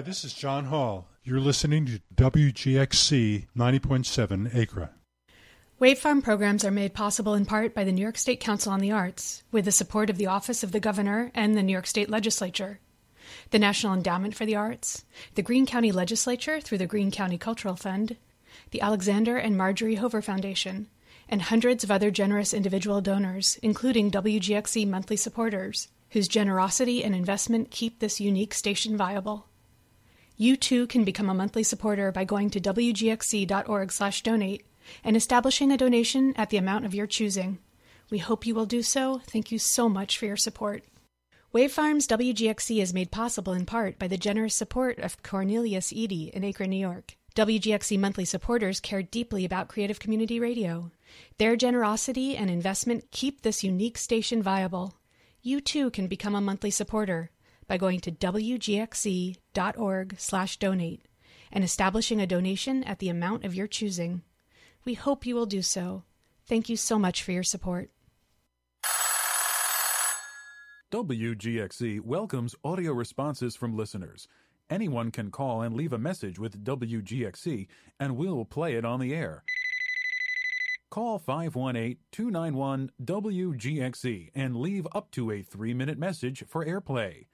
Hi, this is John Hall. You're listening to WGXC 90.7 Acra. Wave Farm programs are made possible in part by the New York State Council on the Arts, with the support of the Office of the Governor and the New York State Legislature, the National Endowment for the Arts, the Greene County Legislature through the Greene County Cultural Fund, the Alexander and Marjorie Hover Foundation, and hundreds of other generous individual donors, including WGXC monthly supporters, whose generosity and investment keep this unique station viable. You too can become a monthly supporter by going to wgxc.org/donate and establishing a donation at the amount of your choosing. We hope you will do so. Thank you so much for your support. Wave Farms WGXC is made possible in part by the generous support of Cornelius Eady in Akron, New York. WGXC monthly supporters care deeply about creative community radio. Their generosity and investment keep this unique station viable. You too can become a monthly supporter by going to wgxc.org/donate and establishing a donation at the amount of your choosing. We hope you will do so. Thank you so much for your support. WGXC welcomes audio responses from listeners. Anyone can call and leave a message with WGXC, and we'll play it on the air. Call 518 291 WGXC and leave up to a three minute message for airplay.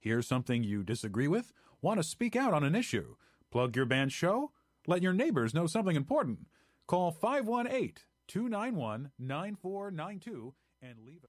Hear something you disagree with? Want to speak out on an issue? Plug your band's show? Let your neighbors know something important. Call 518 291 9492 and leave.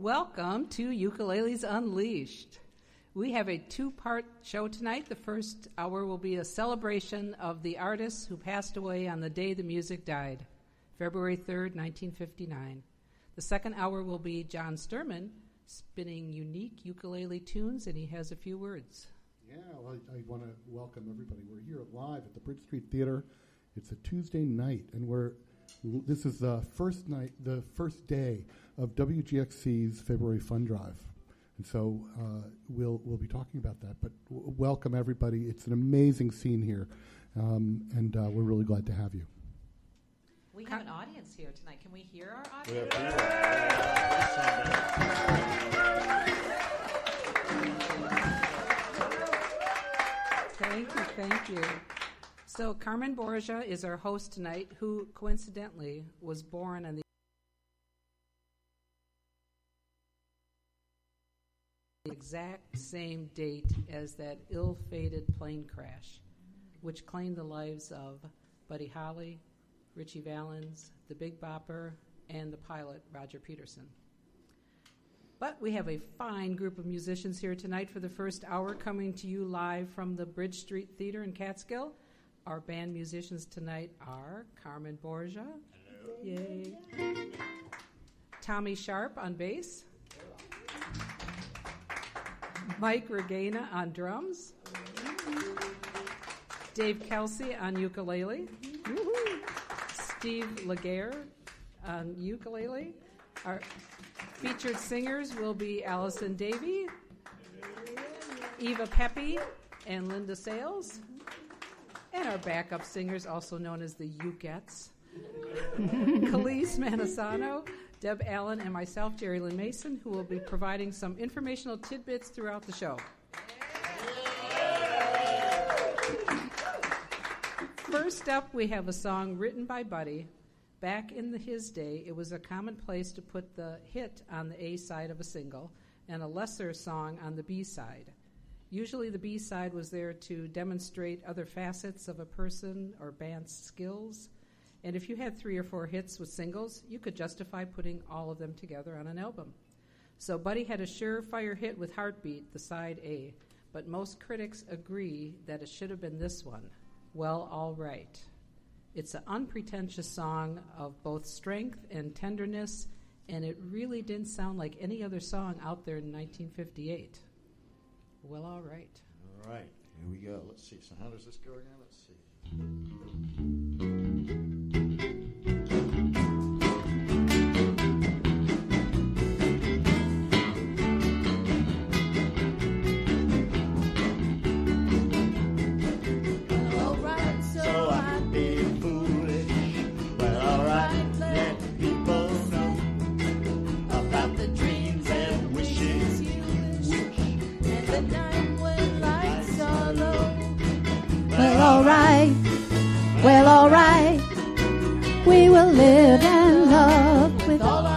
Welcome to Ukuleles Unleashed. We have a two part show tonight. The first hour will be a celebration of the artists who passed away on the day the music died, February 3rd, 1959. The second hour will be John Sturman spinning unique ukulele tunes, and he has a few words. Yeah, well, I, I want to welcome everybody. We're here live at the Bridge Street Theater. It's a Tuesday night, and we're this is the first night, the first day of WGXC's February Fund Drive. And so uh, we'll, we'll be talking about that. But w- welcome, everybody. It's an amazing scene here, um, and uh, we're really glad to have you. We have an audience here tonight. Can we hear our audience? Thank you, thank you. So, Carmen Borgia is our host tonight, who coincidentally was born on the exact same date as that ill fated plane crash, which claimed the lives of Buddy Holly, Ritchie Valens, the Big Bopper, and the pilot, Roger Peterson. But we have a fine group of musicians here tonight for the first hour, coming to you live from the Bridge Street Theater in Catskill. Our band musicians tonight are Carmen Borgia. Yay. Tommy Sharp on bass. Mike Regina on drums. Dave Kelsey on ukulele. Steve Laguerre on ukulele. Our Featured singers will be Allison Davey, Eva Pepe, and Linda Sales. And our backup singers, also known as the Ukets, Khalees Manasano, Deb Allen, and myself, Jerry Lynn Mason, who will be providing some informational tidbits throughout the show. First up, we have a song written by Buddy. Back in the, his day, it was a commonplace to put the hit on the A side of a single and a lesser song on the B side. Usually, the B side was there to demonstrate other facets of a person or band's skills. And if you had three or four hits with singles, you could justify putting all of them together on an album. So, Buddy had a surefire hit with Heartbeat, the side A, but most critics agree that it should have been this one, Well, All Right. It's an unpretentious song of both strength and tenderness, and it really didn't sound like any other song out there in 1958. Well, all right. All right, here we go. Let's see. So, how does this go again? Let's see. Well, alright, well, alright. We will live and love with all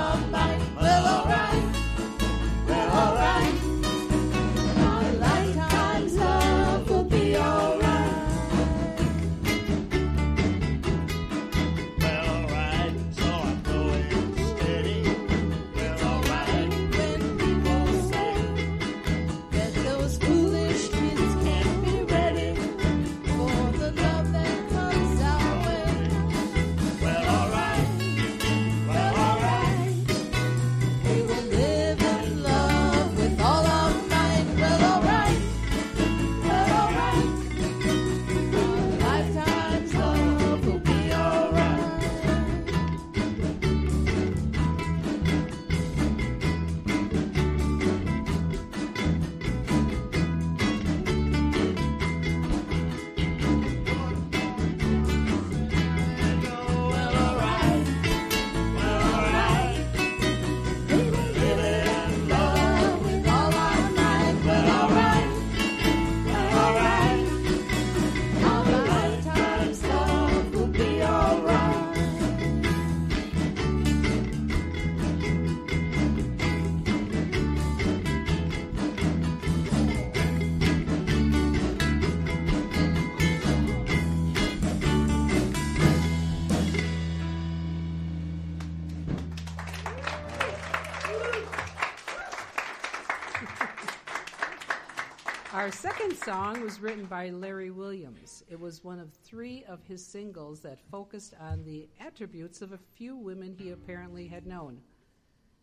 second song was written by Larry Williams. It was one of three of his singles that focused on the attributes of a few women he apparently had known.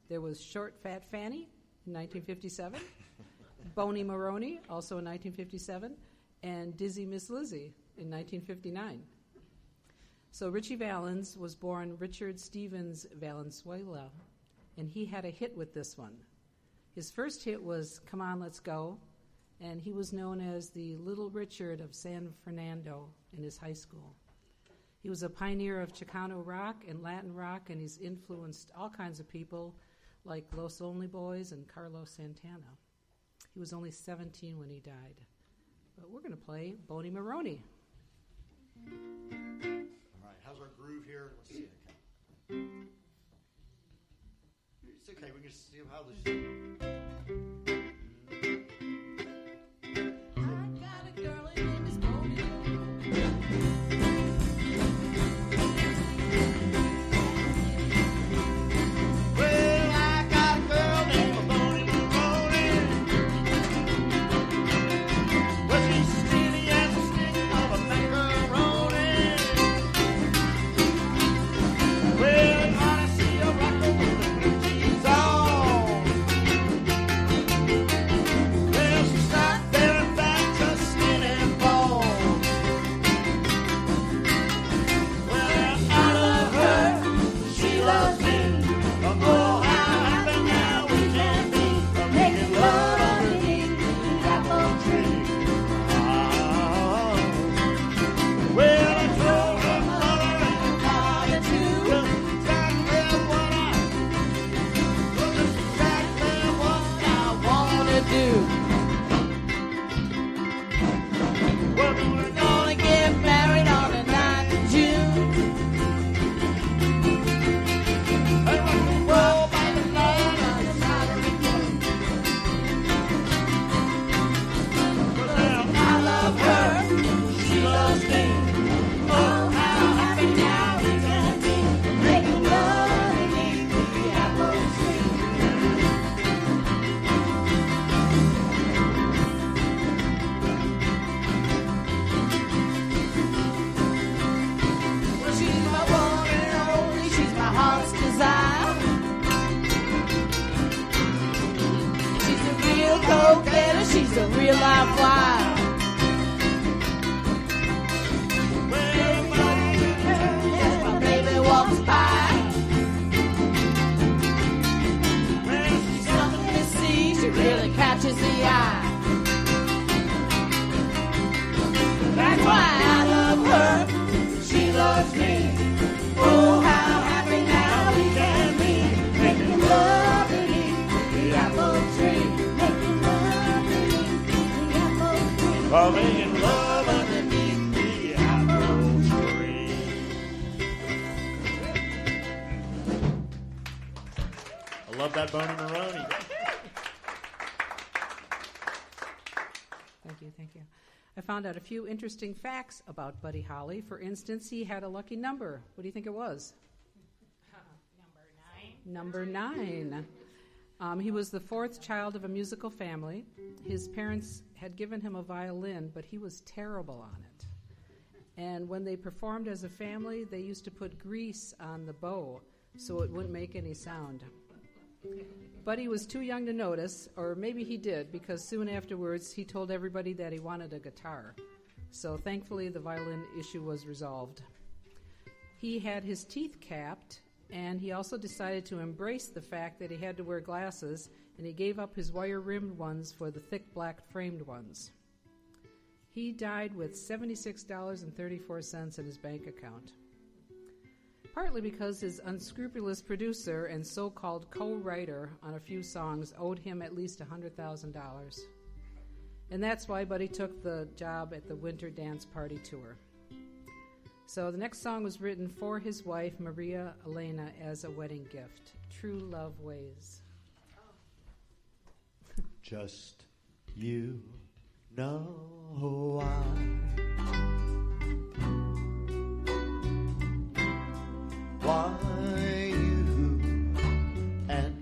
There was Short Fat Fanny in 1957, Bony Moronie, also in 1957, and Dizzy Miss Lizzy in 1959. So Ritchie Valens was born Richard Stevens Valenzuela, and he had a hit with this one. His first hit was Come On, Let's Go, and he was known as the Little Richard of San Fernando in his high school. He was a pioneer of Chicano rock and Latin rock, and he's influenced all kinds of people like Los Lonely Boys and Carlos Santana. He was only 17 when he died. But we're going to play Bony Moronie. All right, how's our groove here? Let's see. Okay. It's okay. We can see how this. Found out a few interesting facts about Buddy Holly. For instance, he had a lucky number. What do you think it was? Number nine. Number Um, he was the fourth child of a musical family. His parents had given him a violin, but he was terrible on it. And when they performed as a family, they used to put grease on the bow so it wouldn't make any sound. Buddy was too young to notice, or maybe he did, because soon afterwards he told everybody that he wanted a guitar. So thankfully, the violin issue was resolved. He had his teeth capped, and he also decided to embrace the fact that he had to wear glasses, and he gave up his wire rimmed ones for the thick black framed ones. He died with $76.34 in his bank account partly because his unscrupulous producer and so called co writer on a few songs owed him at least $100,000. And that's why Buddy took the job at the Winter Dance Party Tour. So the next song was written for his wife, Maria Elena, as a wedding gift True Love Ways. Just you know why. Why you. And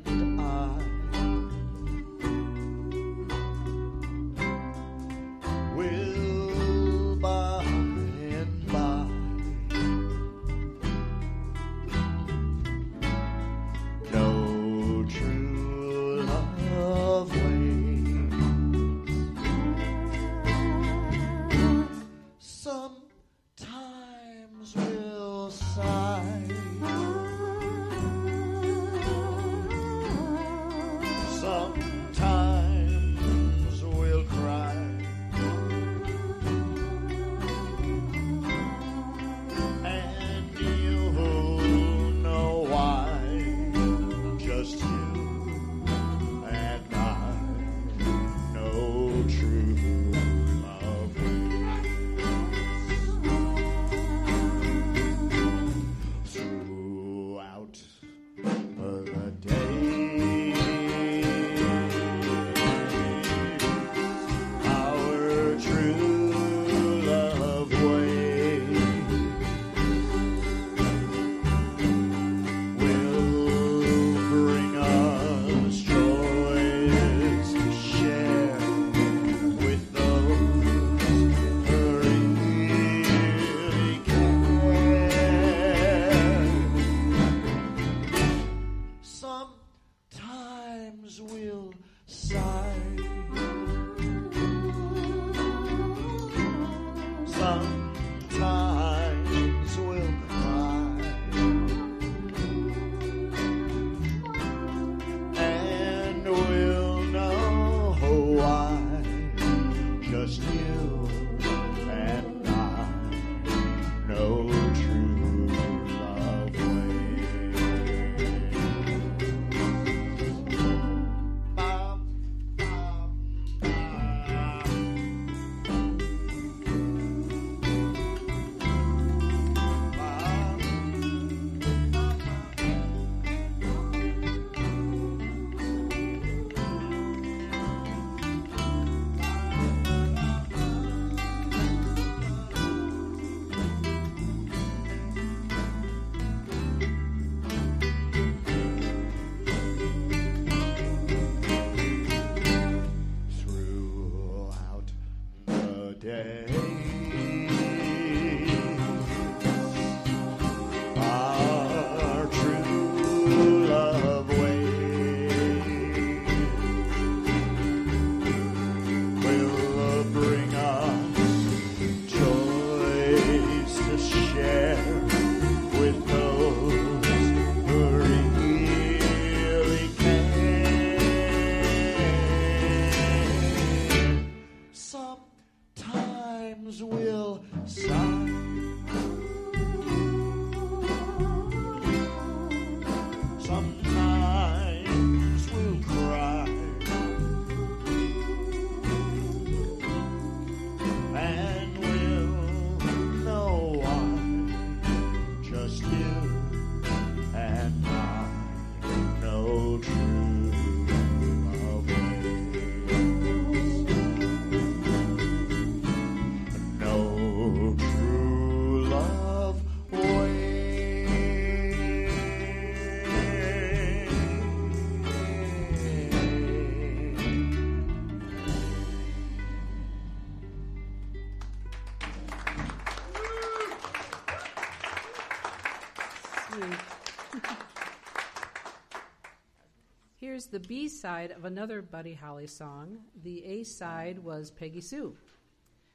The B side of another Buddy Holly song. The A side was Peggy Sue.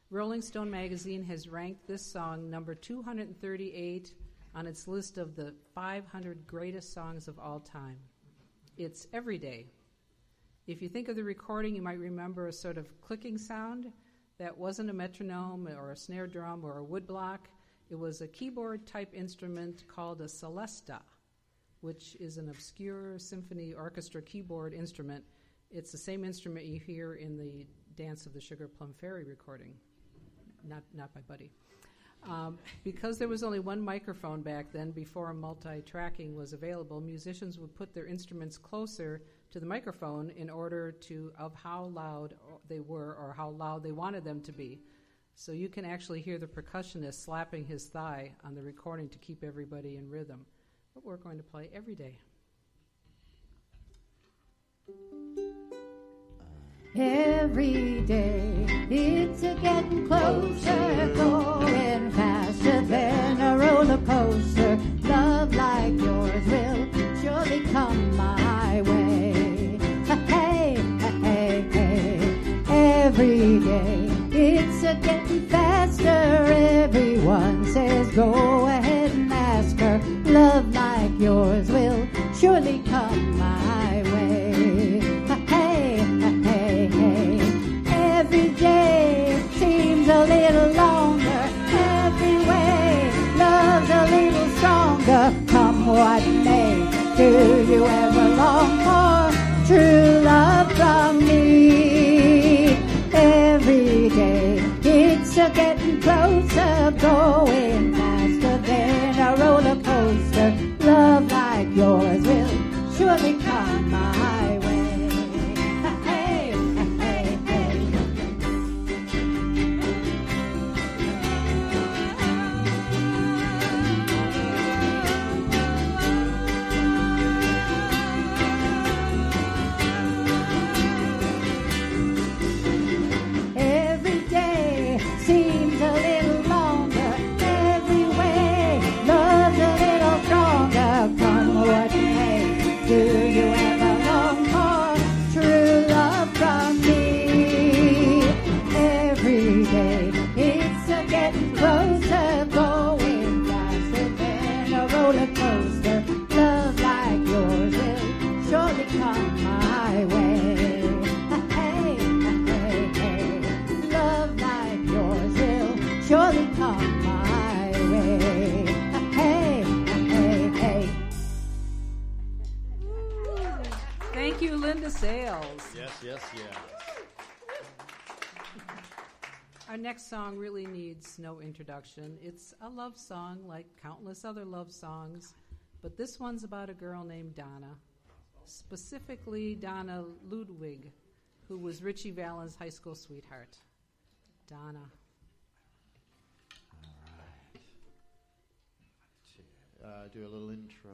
Rolling Stone magazine has ranked this song number 238 on its list of the 500 greatest songs of all time. It's Everyday. If you think of the recording, you might remember a sort of clicking sound that wasn't a metronome or a snare drum or a woodblock. It was a keyboard type instrument called a celesta, which is an obscure symphony orchestra keyboard instrument. It's the same instrument you hear in the Dance of the Sugar Plum Fairy recording, not, not by Buddy. Um, because there was only one microphone back then before multi tracking was available, musicians would put their instruments closer to the microphone in order to of how loud they were or how loud they wanted them to be. So you can actually hear the percussionist slapping his thigh on the recording to keep everybody in rhythm. But we're going to play every day. Every day it's a getting closer, going faster than a roller coaster. Love like yours will surely come my way. Hey, hey, hey, every day it's a getting faster. Everyone says go ahead yours will surely come my way. Hey, hey, hey, every day seems a little longer. Every way love's a little stronger. Come what may, do you ever next song really needs no introduction. It's a love song like countless other love songs, but this one's about a girl named Donna, specifically Donna Ludwig, who was Ritchie Valens' high school sweetheart. Donna. Uh, do a little intro.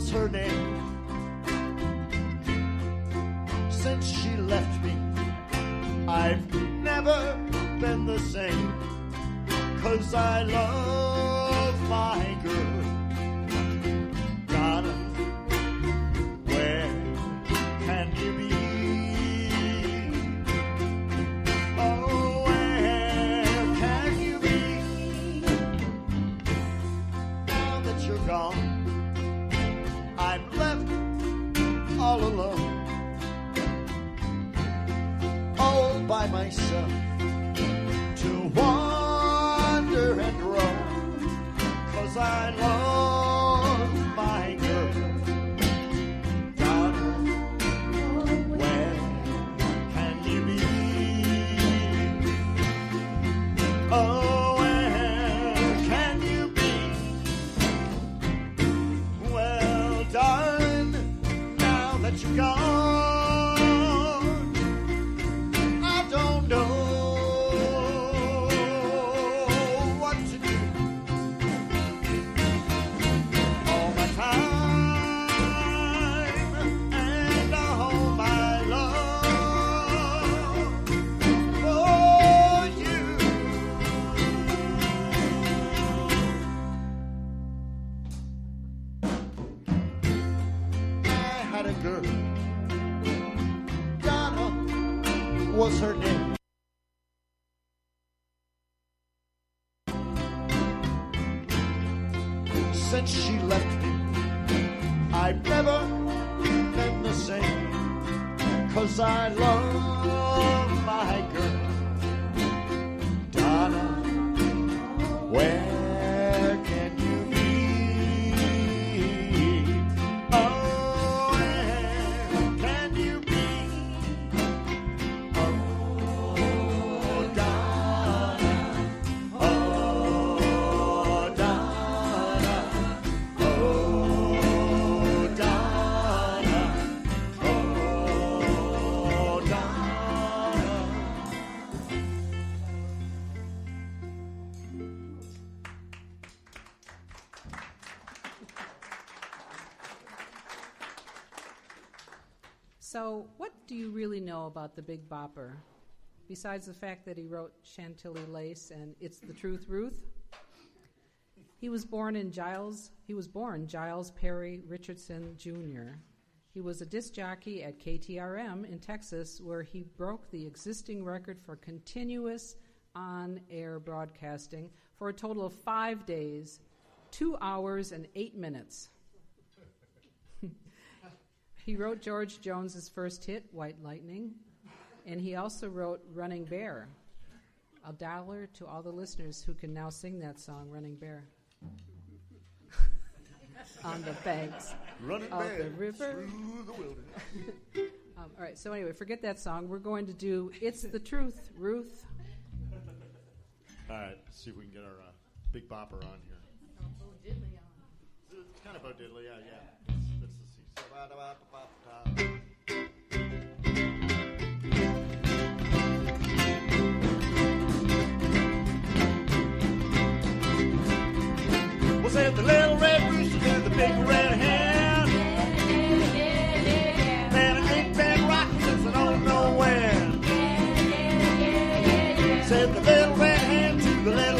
Was her name. Since she left me, I've never been the same. Cause I love my girl. by myself. So, what do you really know about the Big Bopper? Besides the fact that he wrote Chantilly Lace and It's the Truth, Ruth? He was born in Jiles. He was born Jiles Perry Richardson Jr. He was a disc jockey at KTRM in Texas, where he broke the existing record for continuous on-air broadcasting for a total of five days, two hours and eight minutes. He wrote George Jones's first hit, White Lightning, and he also wrote Running Bear. A dollar to all the listeners who can now sing that song, Running Bear. On the banks Running of the river. through the wilderness. Um, all right, so anyway, forget that song. We're going to do It's the Truth, Ruth. All right, let's see if we can get our uh, big bopper on here. It's kind of Bo Diddley, yeah, yeah. Let's, let's see. We'll the little red rooster to the big red hen. And it ain't been rocking since I don't know when. Said the little red hen to the little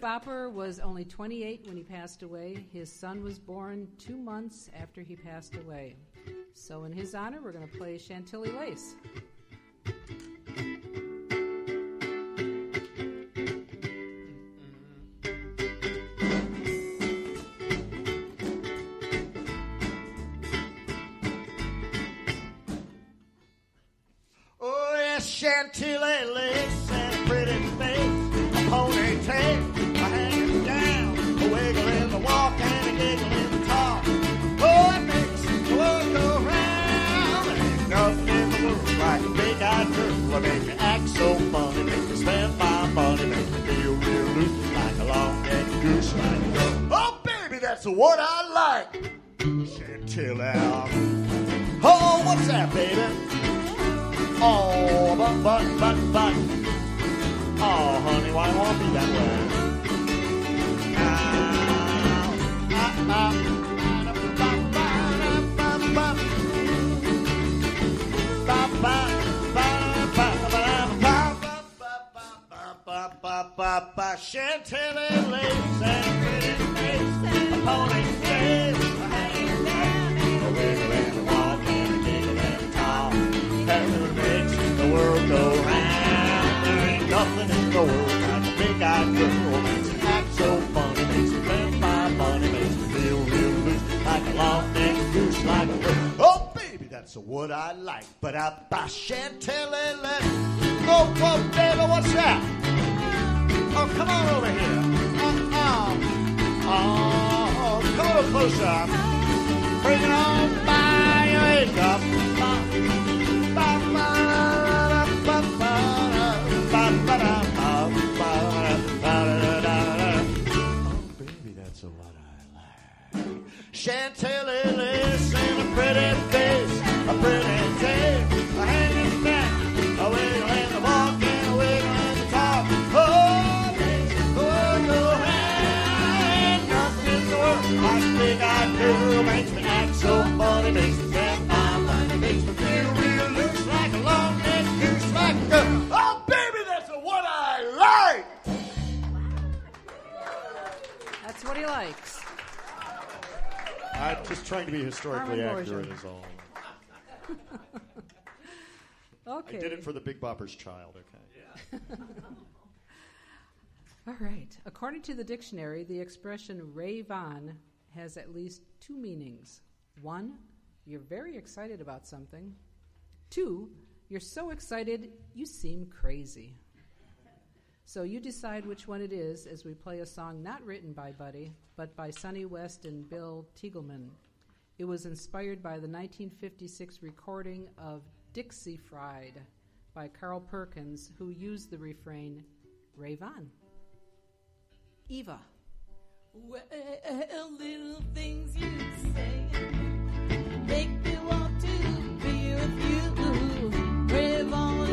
Bopper was only 28 when he passed away. His son was born two months after he passed away. So, in his honor, we're going to play Chantilly Lace. Oh, Chantilly lace that's what I like. Chantilly. Oh, what's that, baby? Oh, but, but, but, but. Oh, honey, why won't be that way? Ah, ah, ah. Chantilly lace and pretty face, a ponytail, a hanging down, a wiggle and walk and a and talk. Makes so funny, makes my makes feel real loose like a long-necked goose, like a. Oh, baby, that's what I like. But I buy Chantilly lace. Oh, whoa, baby, what's that? Oh, come on over here. Oh, oh, oh, come a little closer. Bring it on by your makeup. Oh. Chantilly lace and a pretty face, a pretty He likes. I'm just trying to be historically accurate, Borgia. is all. Okay. I did it for the Big Bopper's child, okay? All right. According to the dictionary, the expression rave on has at least two meanings. One, you're very excited about something. Two, you're so excited you seem crazy. So you decide which one it is as we play a song not written by Buddy, but by Sonny West and Bill Tiegelman. It was inspired by the 1956 recording of Dixie Fried by Carl Perkins, who used the refrain, Rave on. Eva. Well, little things you say make me want to be with you. Rave on,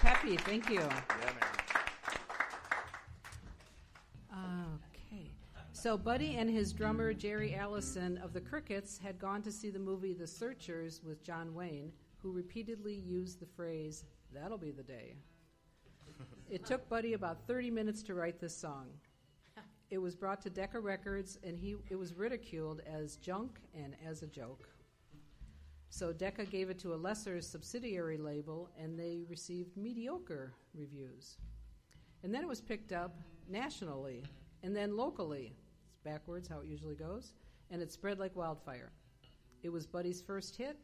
Pepe, thank you. Okay. So Buddy and his drummer Jerry Allison of the Crickets had gone to see the movie The Searchers with John Wayne, who repeatedly used the phrase, That'll be the day. It took Buddy about 30 minutes to write this song. It was brought to Decca Records and he it was ridiculed as junk and as a joke. So Decca gave it to a lesser subsidiary label and they received mediocre reviews. And then it was picked up nationally and then locally. It's backwards how it usually goes. And it spread like wildfire. It was Buddy's first hit.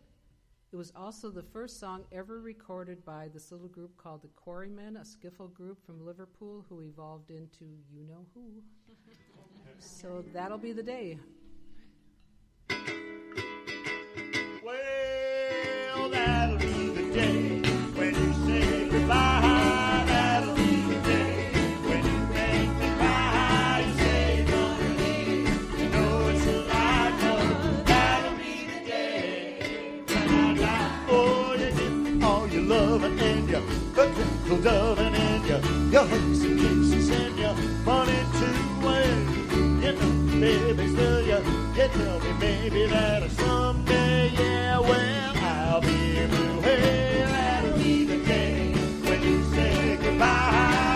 It was also the first song ever recorded by this little group called the Quarrymen, a skiffle group from Liverpool who evolved into you know who. so that'll be the day. Baby, still you, say goodbye, that'll be the day. When you tell you, you tell me maybe that someday, yeah, well, Be blue. Hey, that'll be the day when you say goodbye.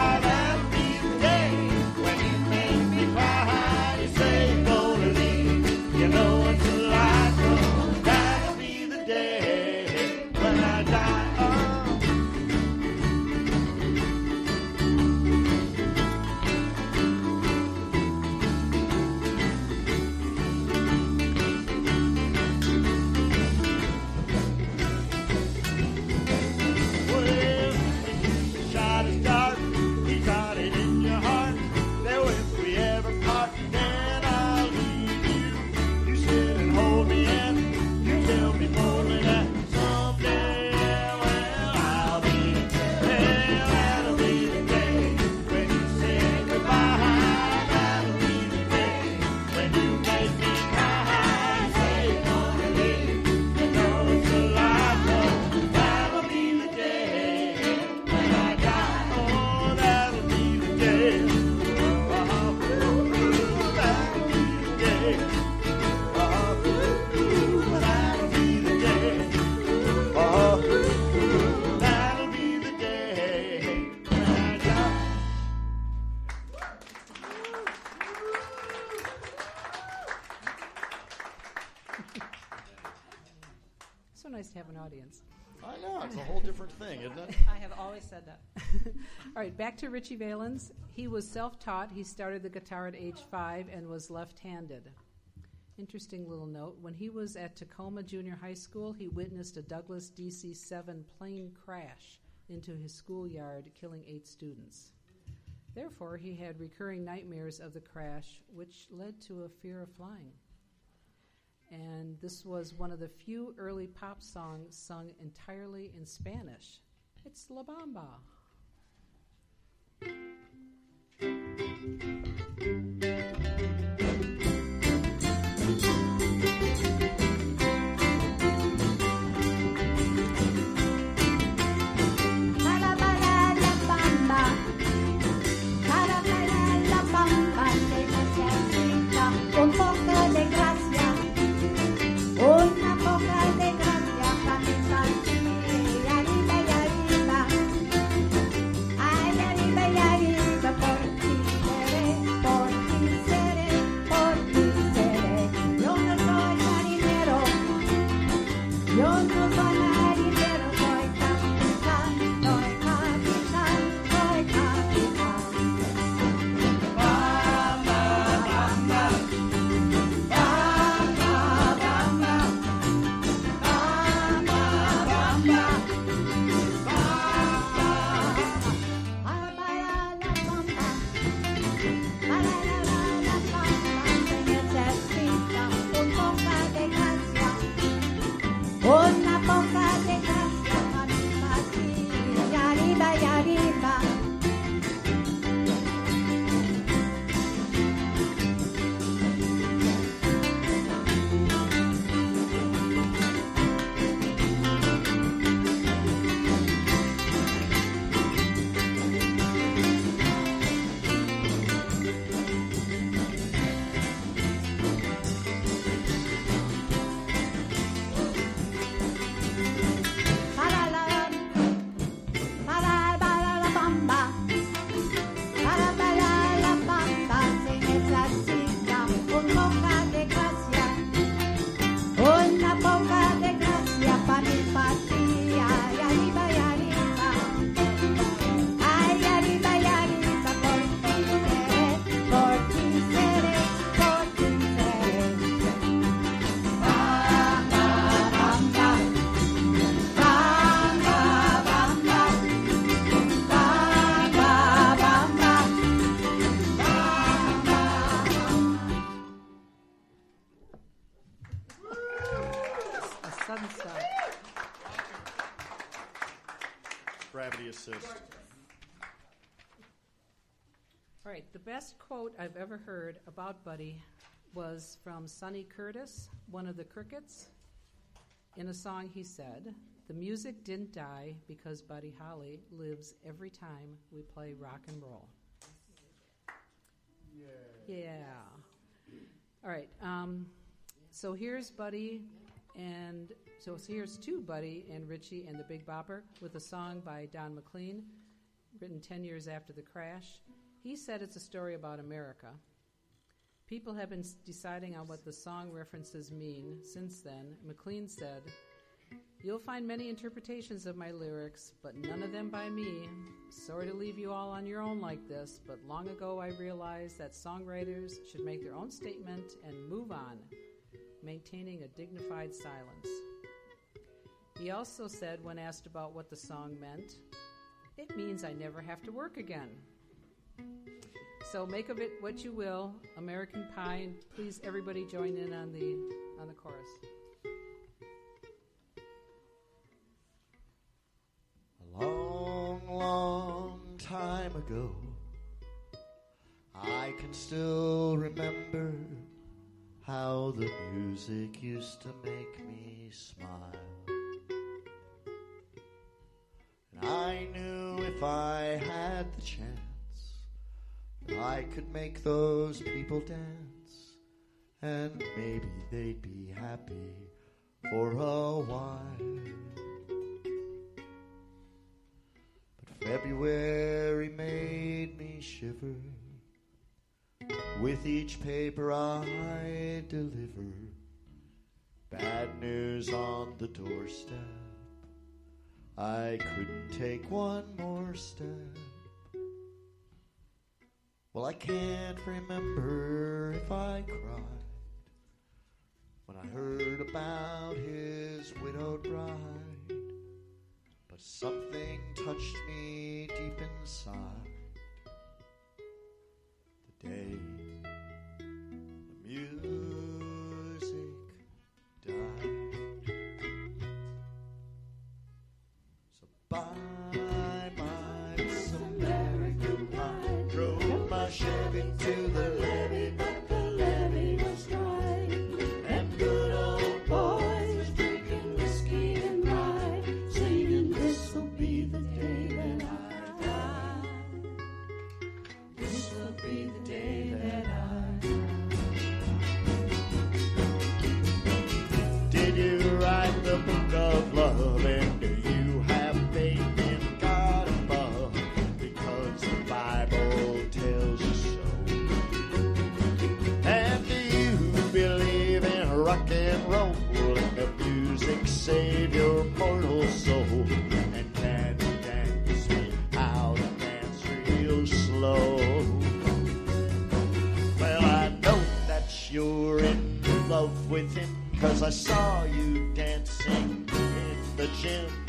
Audience. I know, it's a whole different thing, isn't it? I have always said that. All right, back to Ritchie Valens. He was self taught. He started the guitar at age five and was left handed. Interesting little note when he was at Pacoima Junior High School, he witnessed a Douglas DC 7 plane crash into his schoolyard, killing eight students. Therefore, he had recurring nightmares of the crash, which led to a fear of flying. And this was one of the few early pop songs sung entirely in Spanish. It's La Bamba. Assist. All right, the best quote I've ever heard about Buddy was from Sonny Curtis, one of the Crickets. In a song, he said, The music didn't die because Buddy Holly lives every time we play rock and roll. Yeah. All right, um, so here's Buddy, and so here's two Buddy and Ritchie and the Big Bopper with a song by Don McLean, written 10 years after the crash. He said it's a story about America. People have been deciding on what the song references mean since then. McLean said, You'll find many interpretations of my lyrics, but none of them by me. Sorry to leave you all on your own like this, but long ago I realized that songwriters should make their own statement and move on, maintaining a dignified silence. He also said, when asked about what the song meant, It means I never have to work again. So make of it what you will. American Pie, please everybody join in on the on the chorus. A long, long time ago, I can still remember how the music used to make me smile. If I had the chance, I could make those people dance, and maybe they'd be happy for a while. But February made me shiver with each paper I deliver. Bad news on the doorstep. I couldn't take one more step. Well, I can't remember if I cried when I heard about his widowed bride. But something touched me deep inside the day I saw you dancing in the gym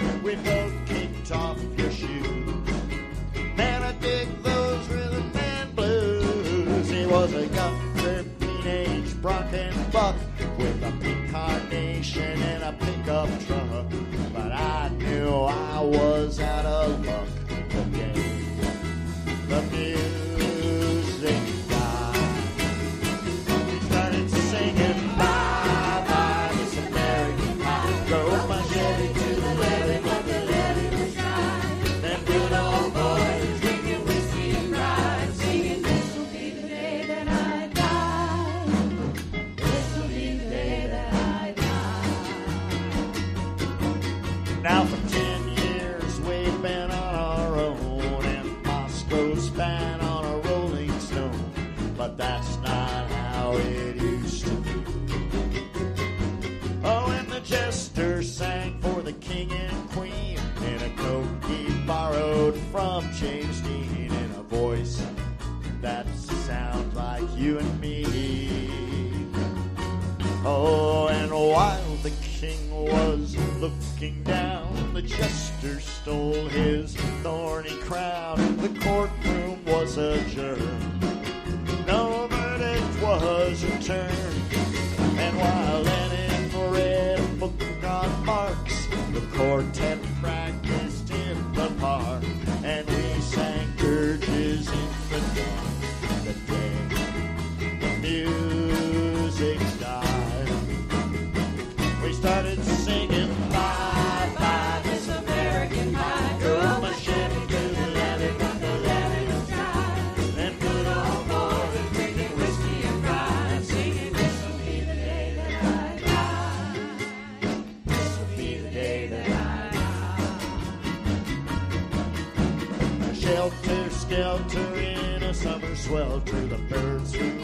summer swell to the birds.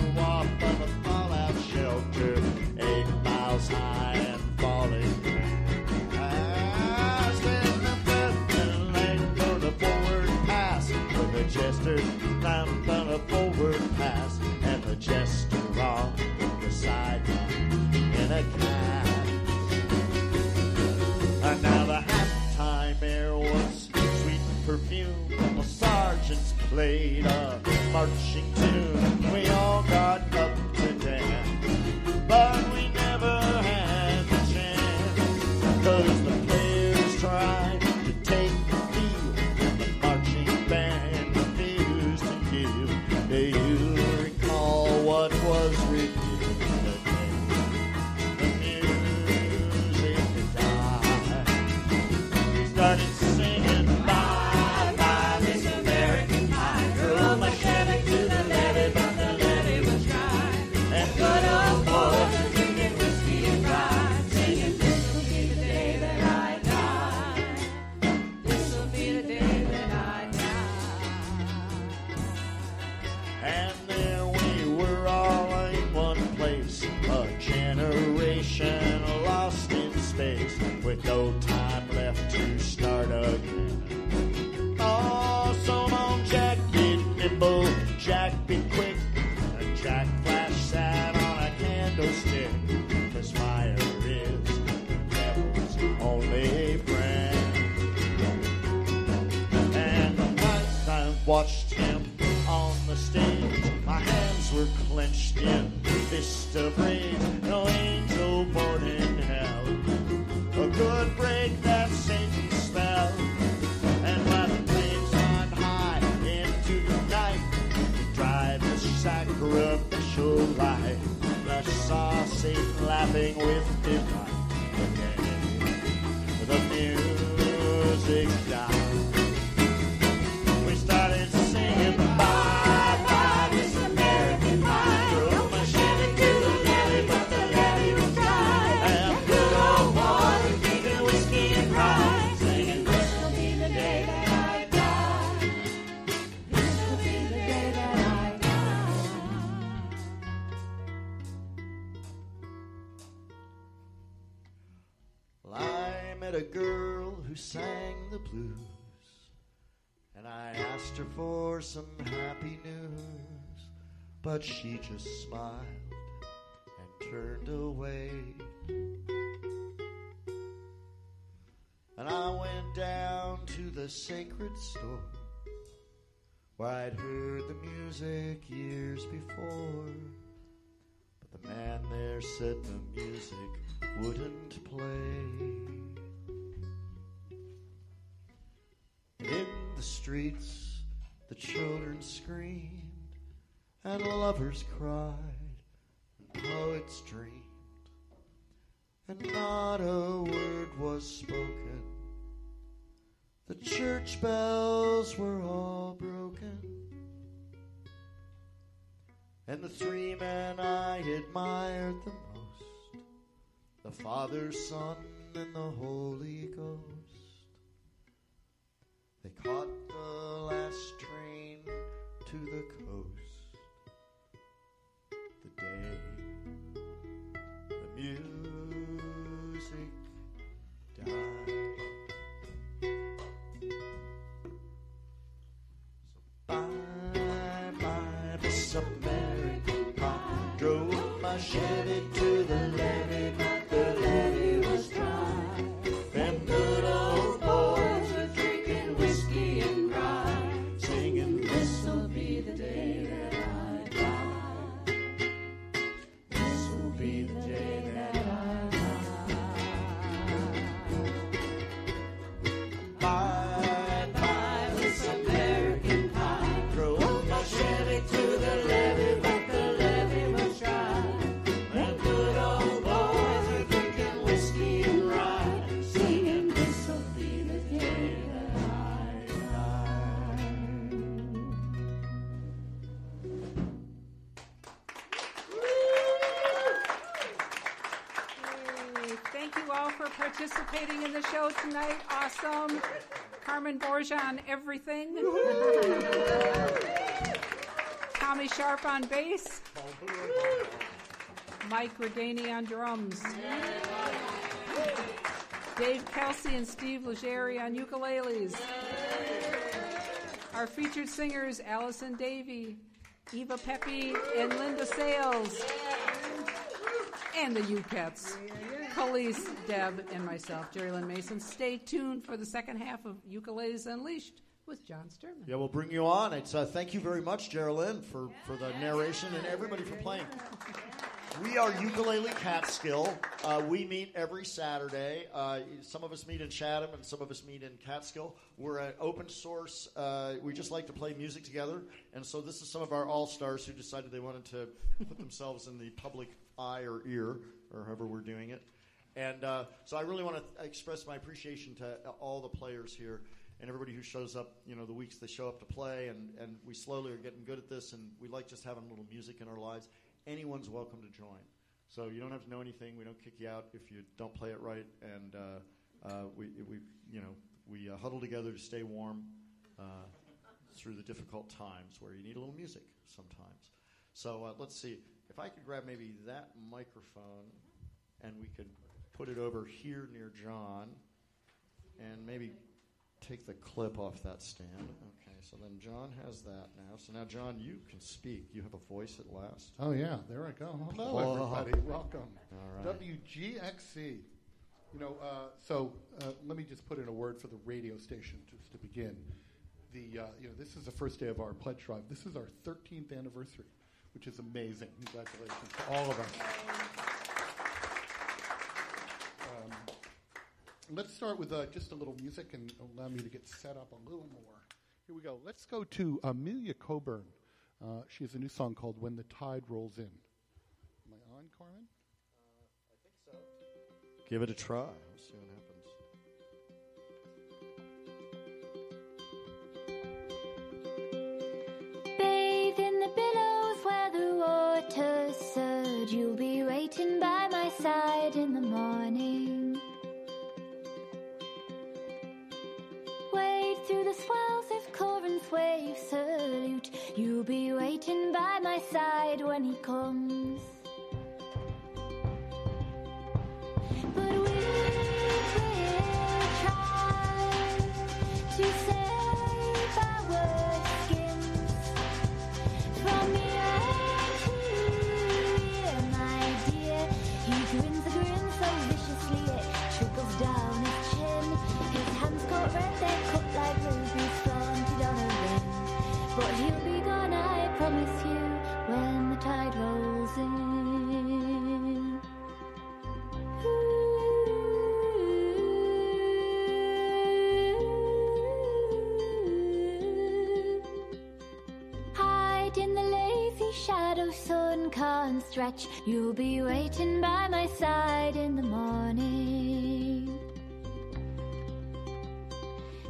blues. And I asked her for some happy news, but she just smiled and turned away. And I went down to the sacred store where I'd heard the music years before. But the man there said the music wouldn't play. In the streets, the children screamed, and lovers cried, and poets dreamed, and not a word was spoken. The church bells were all broken, and the three men I admired the most the Father, Son, and the Holy Ghost caught the last train to the coast. The day the music died. So bye bye, this American pie. Drove my Chevy. Show tonight. Awesome. Carmen Borgia on everything. Tommy Sharp on bass. Mike Reganey on drums. Dave Kelsey and Steve Legere on ukuleles. Our featured singers Allison Davey, Eva Pepe, and Linda Sales. And the U-Pets. Police, Deb, and myself, Jerry Lynn Mason. Stay tuned for the second half of Ukuleles Unleashed with John Sturman. Yeah, we'll bring you on. It's uh, thank you very much, Geraldine, for, for the narration and everybody for playing. We are Ukulele Catskill. Uh, we meet every Saturday. Uh, some of us meet in Chatham and some of us meet in Catskill. We're an open source. Uh, we just like to play music together. And so this is some of our all stars who decided they wanted to put themselves in the public eye or ear, or however we're doing it. And uh, so I really want to express my appreciation to all the players here and everybody who shows up, you know, the weeks they show up to play. And, and we slowly are getting good at this, and we like just having a little music in our lives anyone's welcome to join. So you don't have to know anything. We don't kick you out if you don't play it right, and uh, uh, we, we, you know, we uh, huddle together to stay warm uh, through the difficult times where you need a little music sometimes. So uh, let's see if I could grab maybe that microphone, and we could put it over here near John, and maybe take the clip off that stand. Okay, so then John has that now. So now, John, you can speak. You have a voice at last. Oh yeah, there I go. Hello, everybody. Welcome. All right. WGXC. You know, uh, so uh, let me just put in a word for the radio station just to begin. The uh, you know this is the first day of our pledge drive. This is our 13th anniversary, which is amazing. Congratulations to all of us. Let's start with uh, just a little music and allow me to get set up a little more. Here we go. Let's go to Amelia Coburn. Uh, she has a new song called When the Tide Rolls In. Am I on, Carmen? Uh, I think so. Give it a try. We'll see what happens. Bathe in the billows where the waters surge. You'll be waiting by my side You'll be waiting by my side in the morning.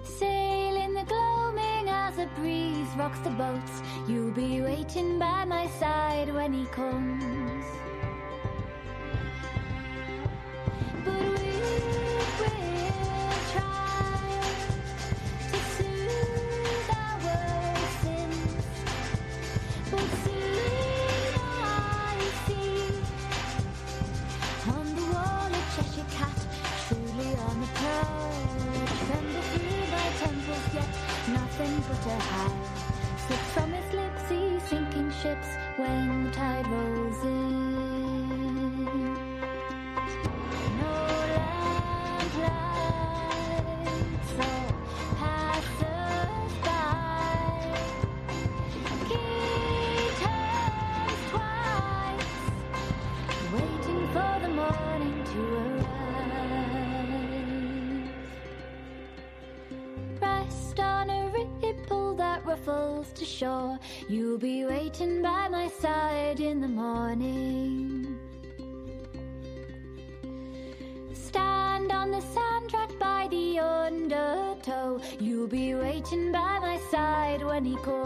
Sail in the gloaming as a breeze rocks the boats. You'll be waiting by my side when he comes. Waiting by my side when he comes.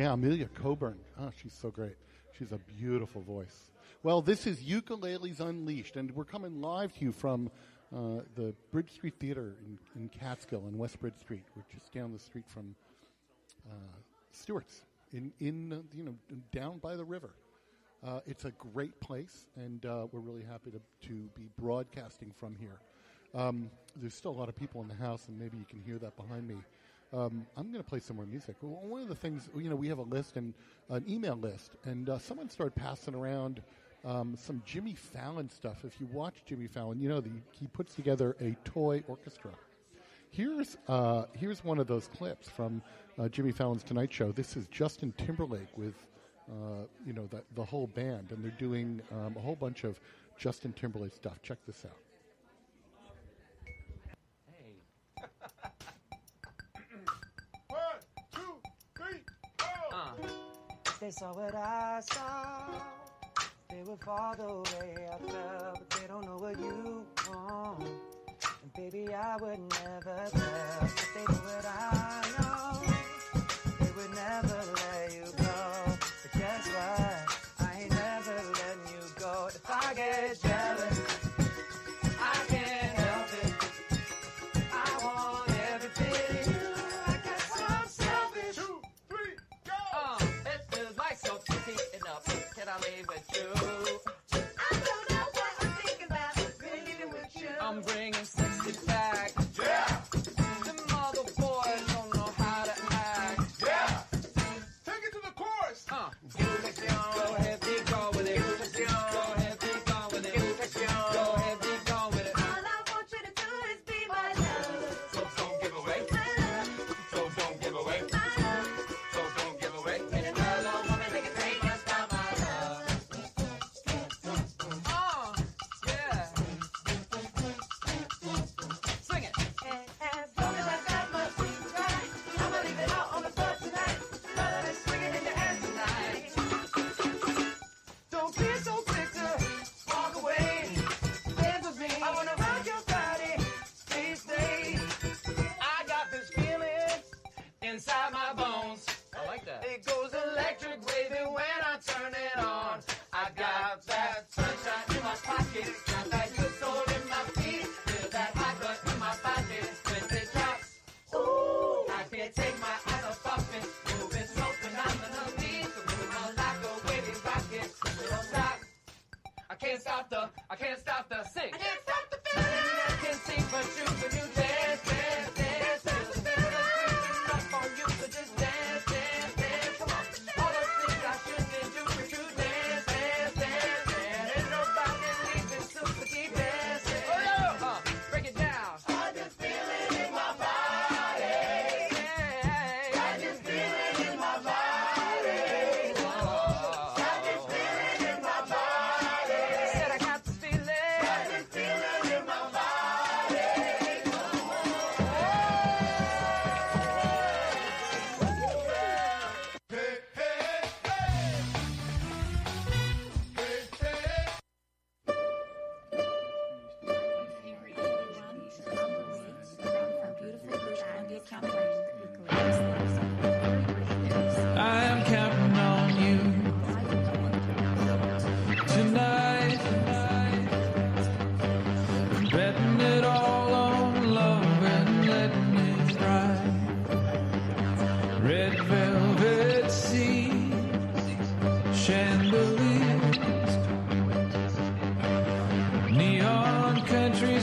Yeah, Amelia Coburn. Oh, she's so great. She's a beautiful voice. Well, this is Ukuleles Unleashed, and we're coming live to you from uh, the Bridge Street Theater in, in Catskill on West Bridge Street. We're just down the street from uh, Stewart's, in, in uh, you know down by the river. Uh, it's a great place, and uh, we're really happy to, to be broadcasting from here. Um, there's still a lot of people in the house, and maybe you can hear that behind me. Um, I'm going to play some more music. One of the things, you know, we have a list and an email list, and uh, someone started passing around um, some Jimmy Fallon stuff. If you watch Jimmy Fallon, you know the, he puts together a toy orchestra. Here's uh, here's one of those clips from uh, Jimmy Fallon's Tonight Show. This is Justin Timberlake with uh, you know the the whole band, and they're doing um, a whole bunch of Justin Timberlake stuff. Check this out. They saw what I saw. They would fall the way I felt, but they don't know what you want. And baby, I would never tell, but they know what I know. They would never let you go.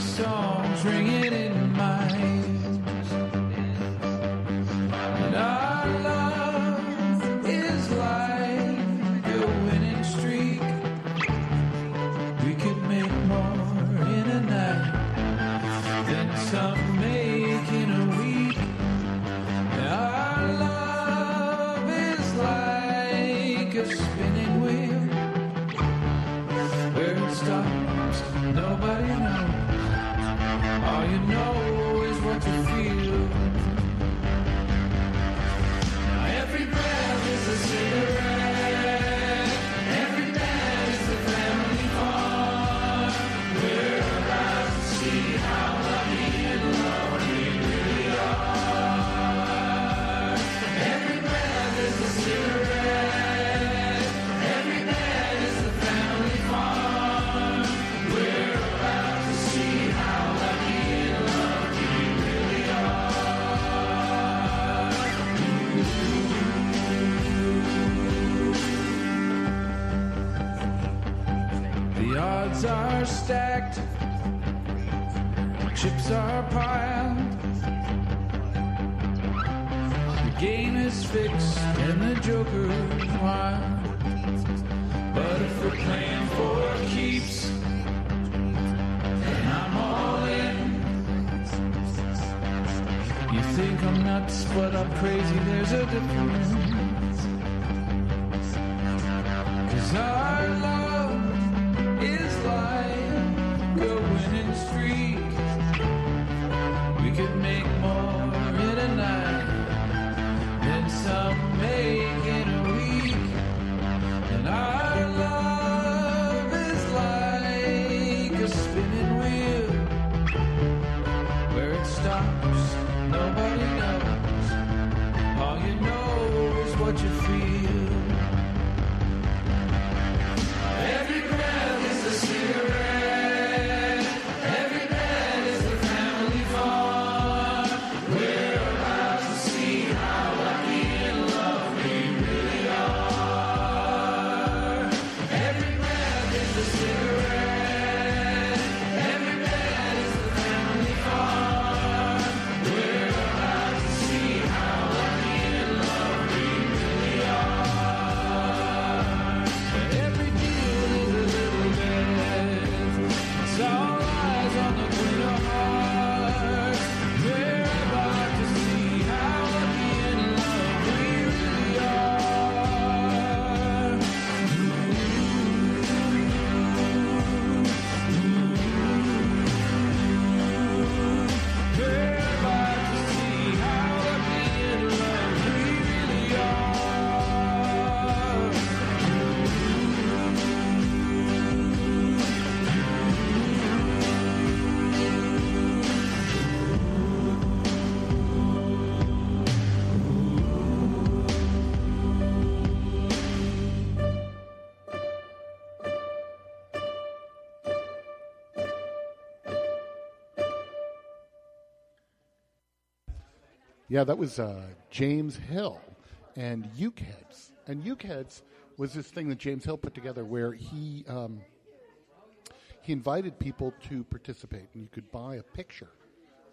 Songs ringing in are piled. The game is fixed and the joker's wild. But if we're playing for keeps, then I'm all in. You think I'm nuts, but I'm crazy, there's a difference. Yeah, that was uh, James Hill and Ukeheads. And Ukeheads was this thing that James Hill put together where he um, he invited people to participate, and you could buy a picture.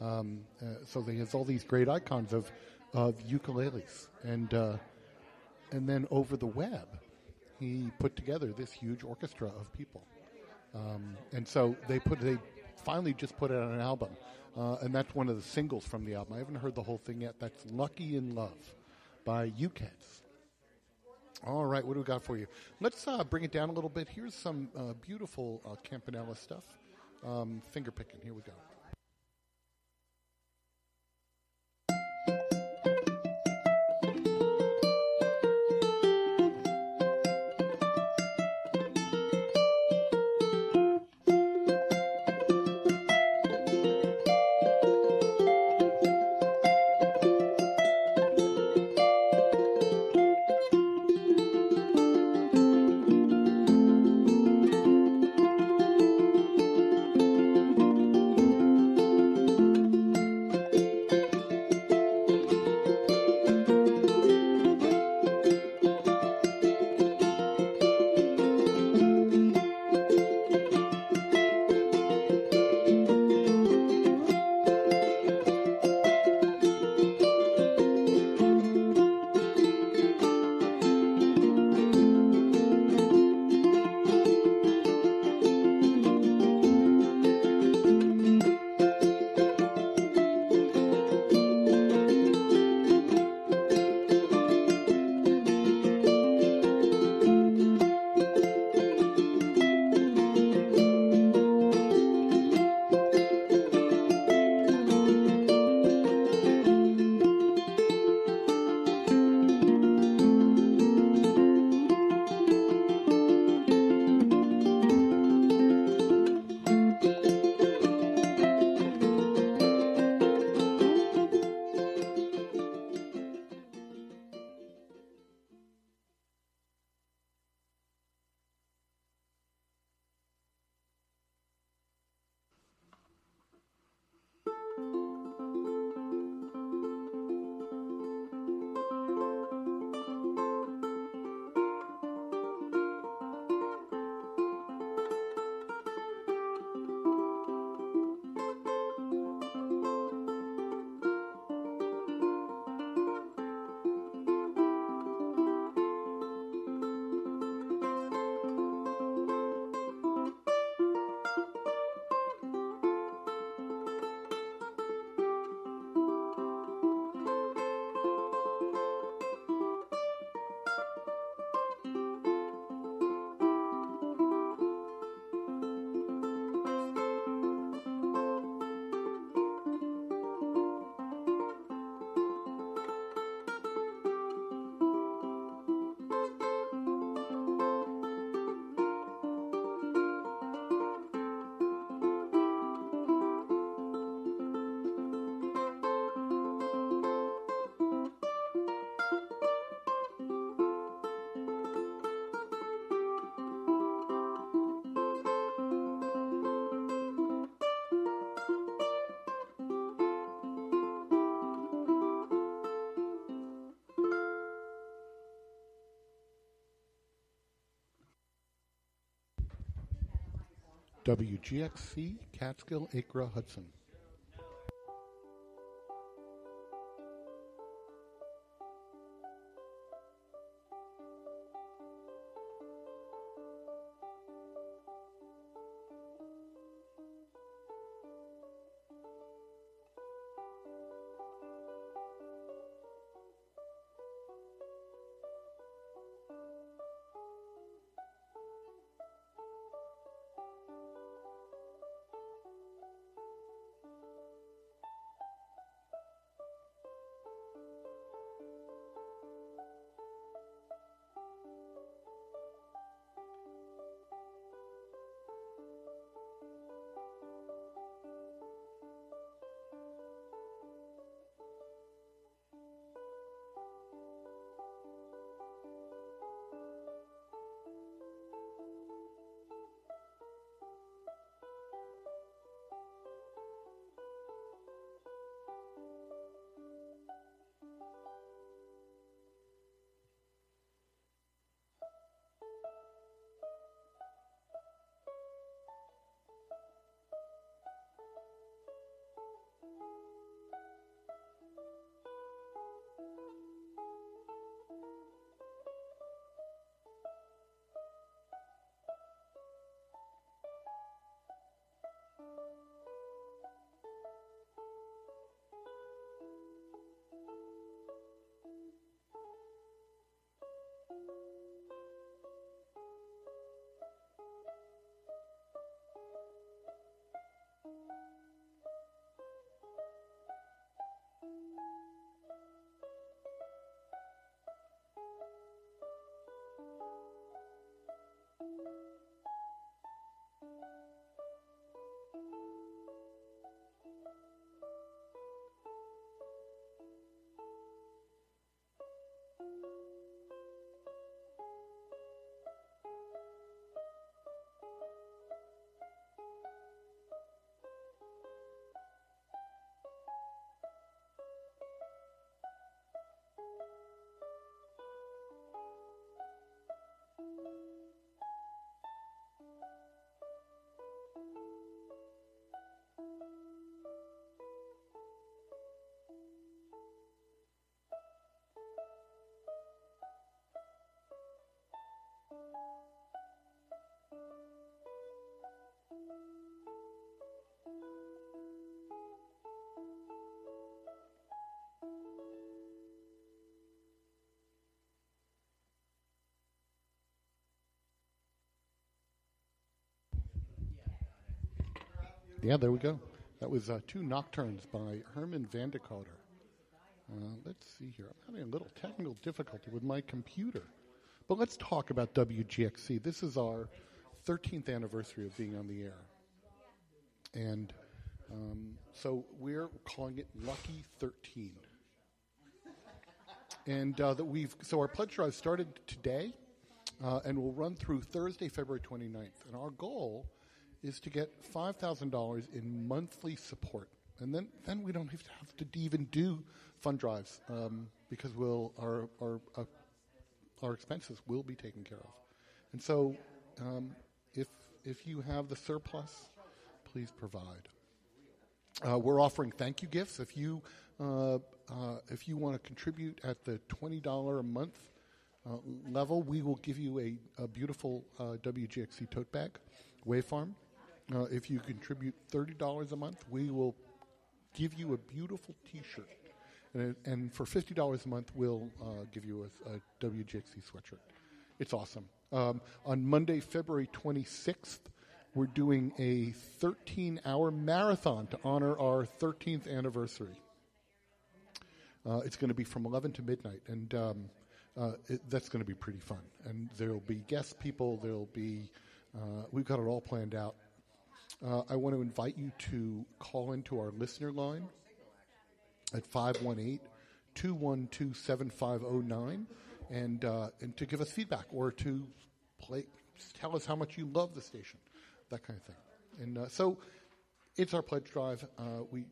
Um, uh, so he has all these great icons of of ukuleles, and uh, and then over the web, he put together this huge orchestra of people. Um, and so they put they finally just put it on an album, uh, and that's one of the singles from the album. I haven't heard the whole thing yet. That's "Lucky in Love" by Ukeheads. All right, what do we got for you? Let's uh, bring it down a little bit. Here's some uh, beautiful uh, Campanella stuff. Um, finger picking. Here we go. WGXC, Catskill, Acra, Hudson. Yeah, there we go. That was uh, two nocturnes by Herman van de. Uh, let's see here. I'm having a little technical difficulty with my computer. But let's talk about WGXC. This is our 13th anniversary of being on the air. And um, so we're calling it Lucky 13. And uh, that we've so our pledge drive started today, uh, and will run through Thursday, February 29th. And our goal is to get five thousand dollars in monthly support, and then then we don't have to have to even do fund drives um, because we'll our our uh, our expenses will be taken care of. And so, um, if if you have the surplus, please provide. Uh, we're offering thank you gifts. If you uh, uh, if you want to contribute at the twenty dollar a month uh, level, we will give you a, a beautiful uh, WGXC tote bag, Wavefarm. Uh, if you contribute thirty dollars a month, we will give you a beautiful T-shirt, and, and for fifty dollars a month, we'll uh, give you a, a sweatshirt. It's awesome. Um, on Monday, February twenty sixth, we're doing a 13 hour marathon to honor our 13th anniversary. Uh, it's going to be from 11 to midnight, and um, uh, it, that's going to be pretty fun. And there'll be guest people, there'll be, uh, we've got it all planned out. Uh, I want to invite you to call into our listener line at 518 212 7509 and uh, and to give us feedback or to play, tell us how much you love the station that kind of thing. And uh, so it's our pledge drive. Uh, we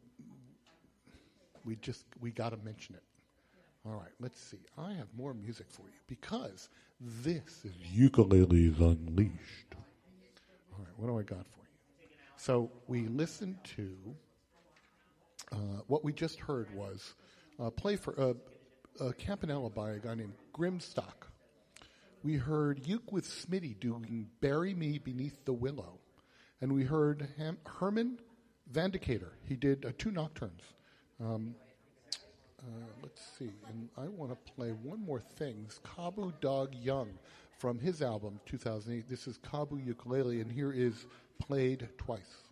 we just we got to mention it. All right, let's see. I have more music for you because this is Ukuleles Unleashed. All right, what do I got for you? So we listened to uh, what we just heard was a play for uh, a campanella by a guy named Grimstock. We heard Uke with Smitty doing "Bury Me Beneath the Willow," and we heard Ham- Herman Vandecauter. He did uh, two nocturnes. Um, uh, let's see, and I want to play one more thing. It's Kabu Dog Young from his album 2008. This is Kabu Ukulele, and here is Played Twice.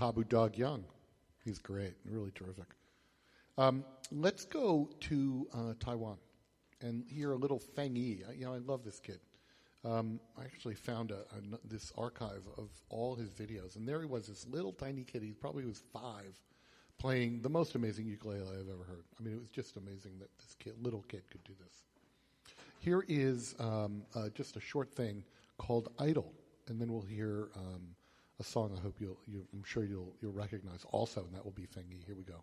Kabu Dog Young. He's great, really terrific. Um, let's go to uh, Taiwan and hear a little Feng Yi. I- You know, I love this kid. Um, I actually found a, a- this archive of all his videos, and there he was, this little tiny kid. He probably was five, playing the most amazing ukulele I've ever heard. I mean, it was just amazing that this kid, little kid could do this. Here is um, uh, just a short thing called "Idol," and then we'll hear um, a song. I hope you'll, you, I'm sure you'll, you'll recognize also, and that will be Thingy. Here we go.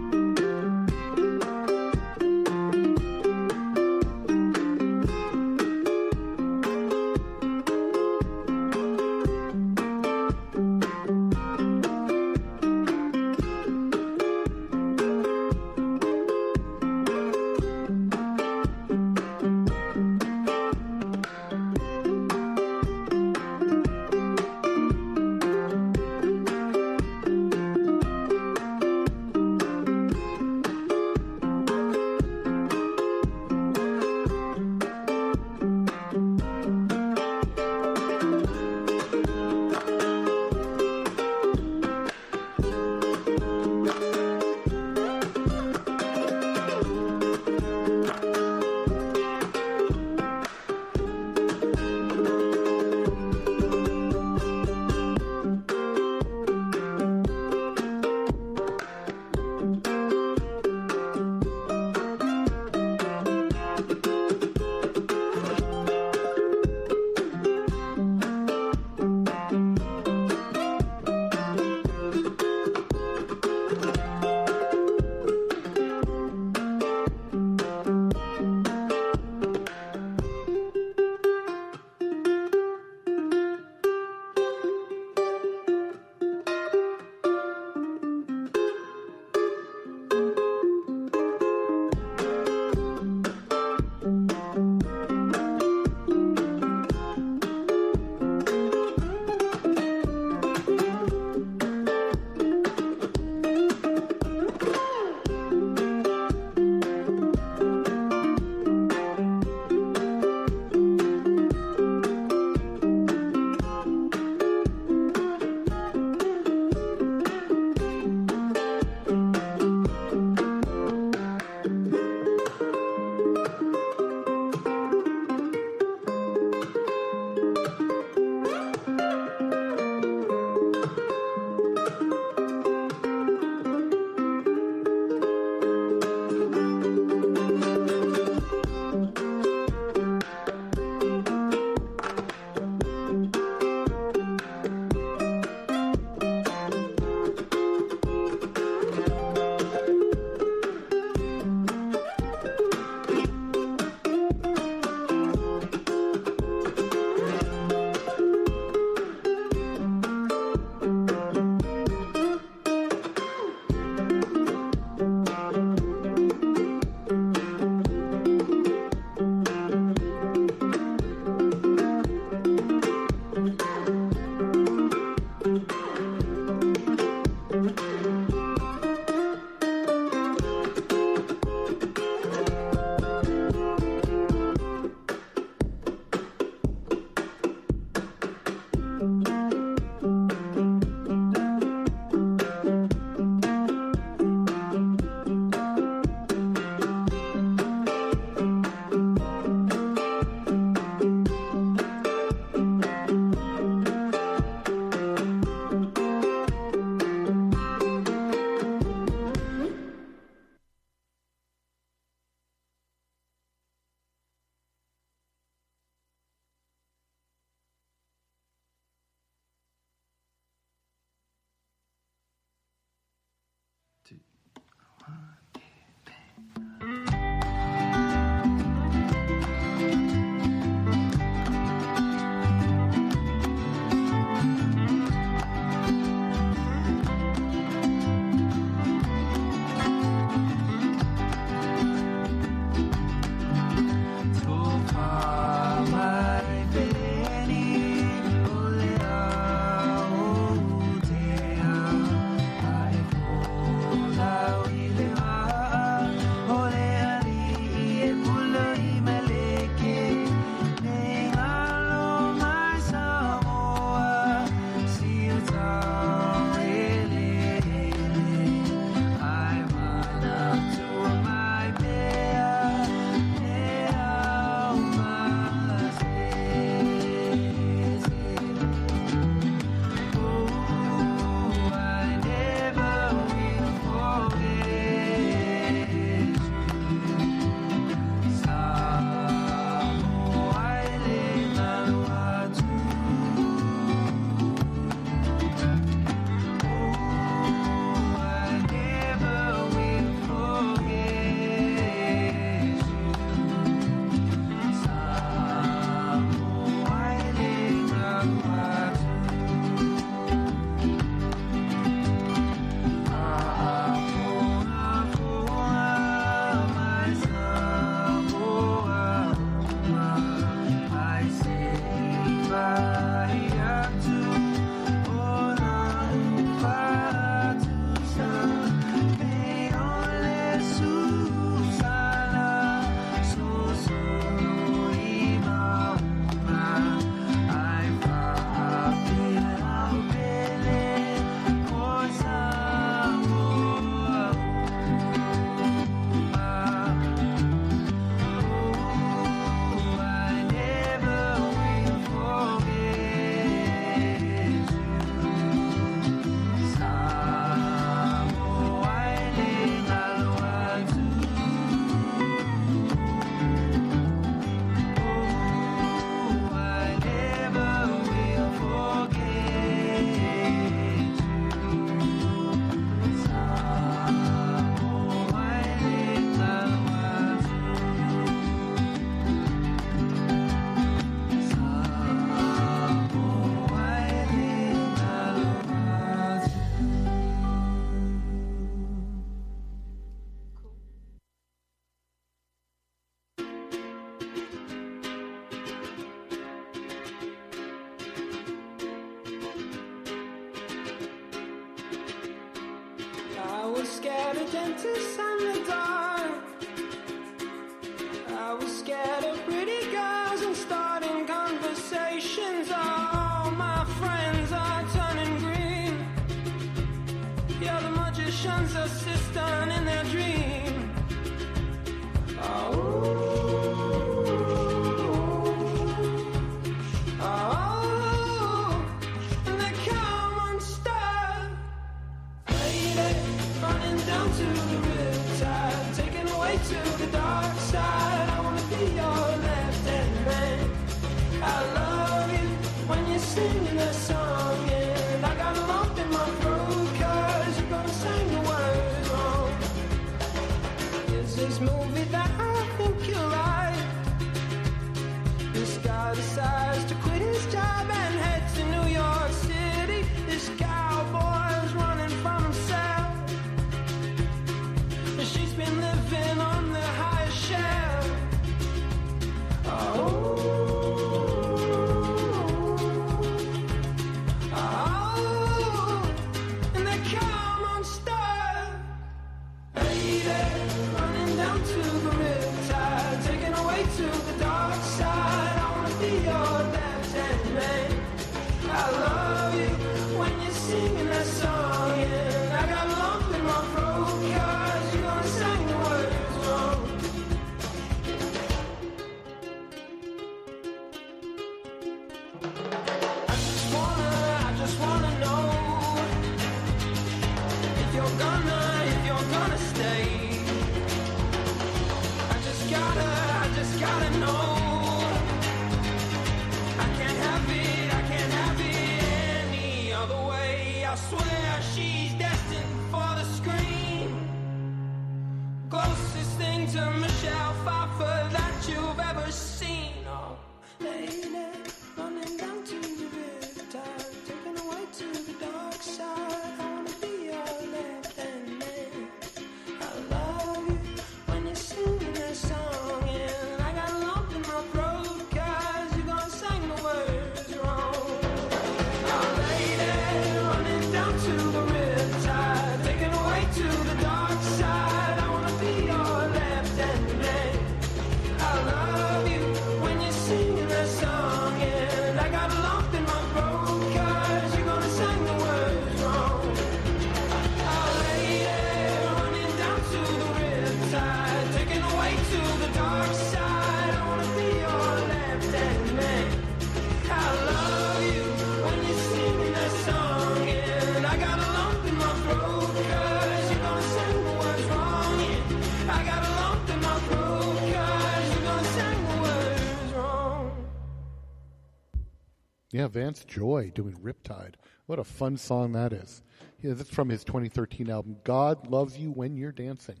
Yeah, Vance Joy doing Riptide. What a fun song that is. Yeah, is from his 2013 album, God Loves You When You're Dancing.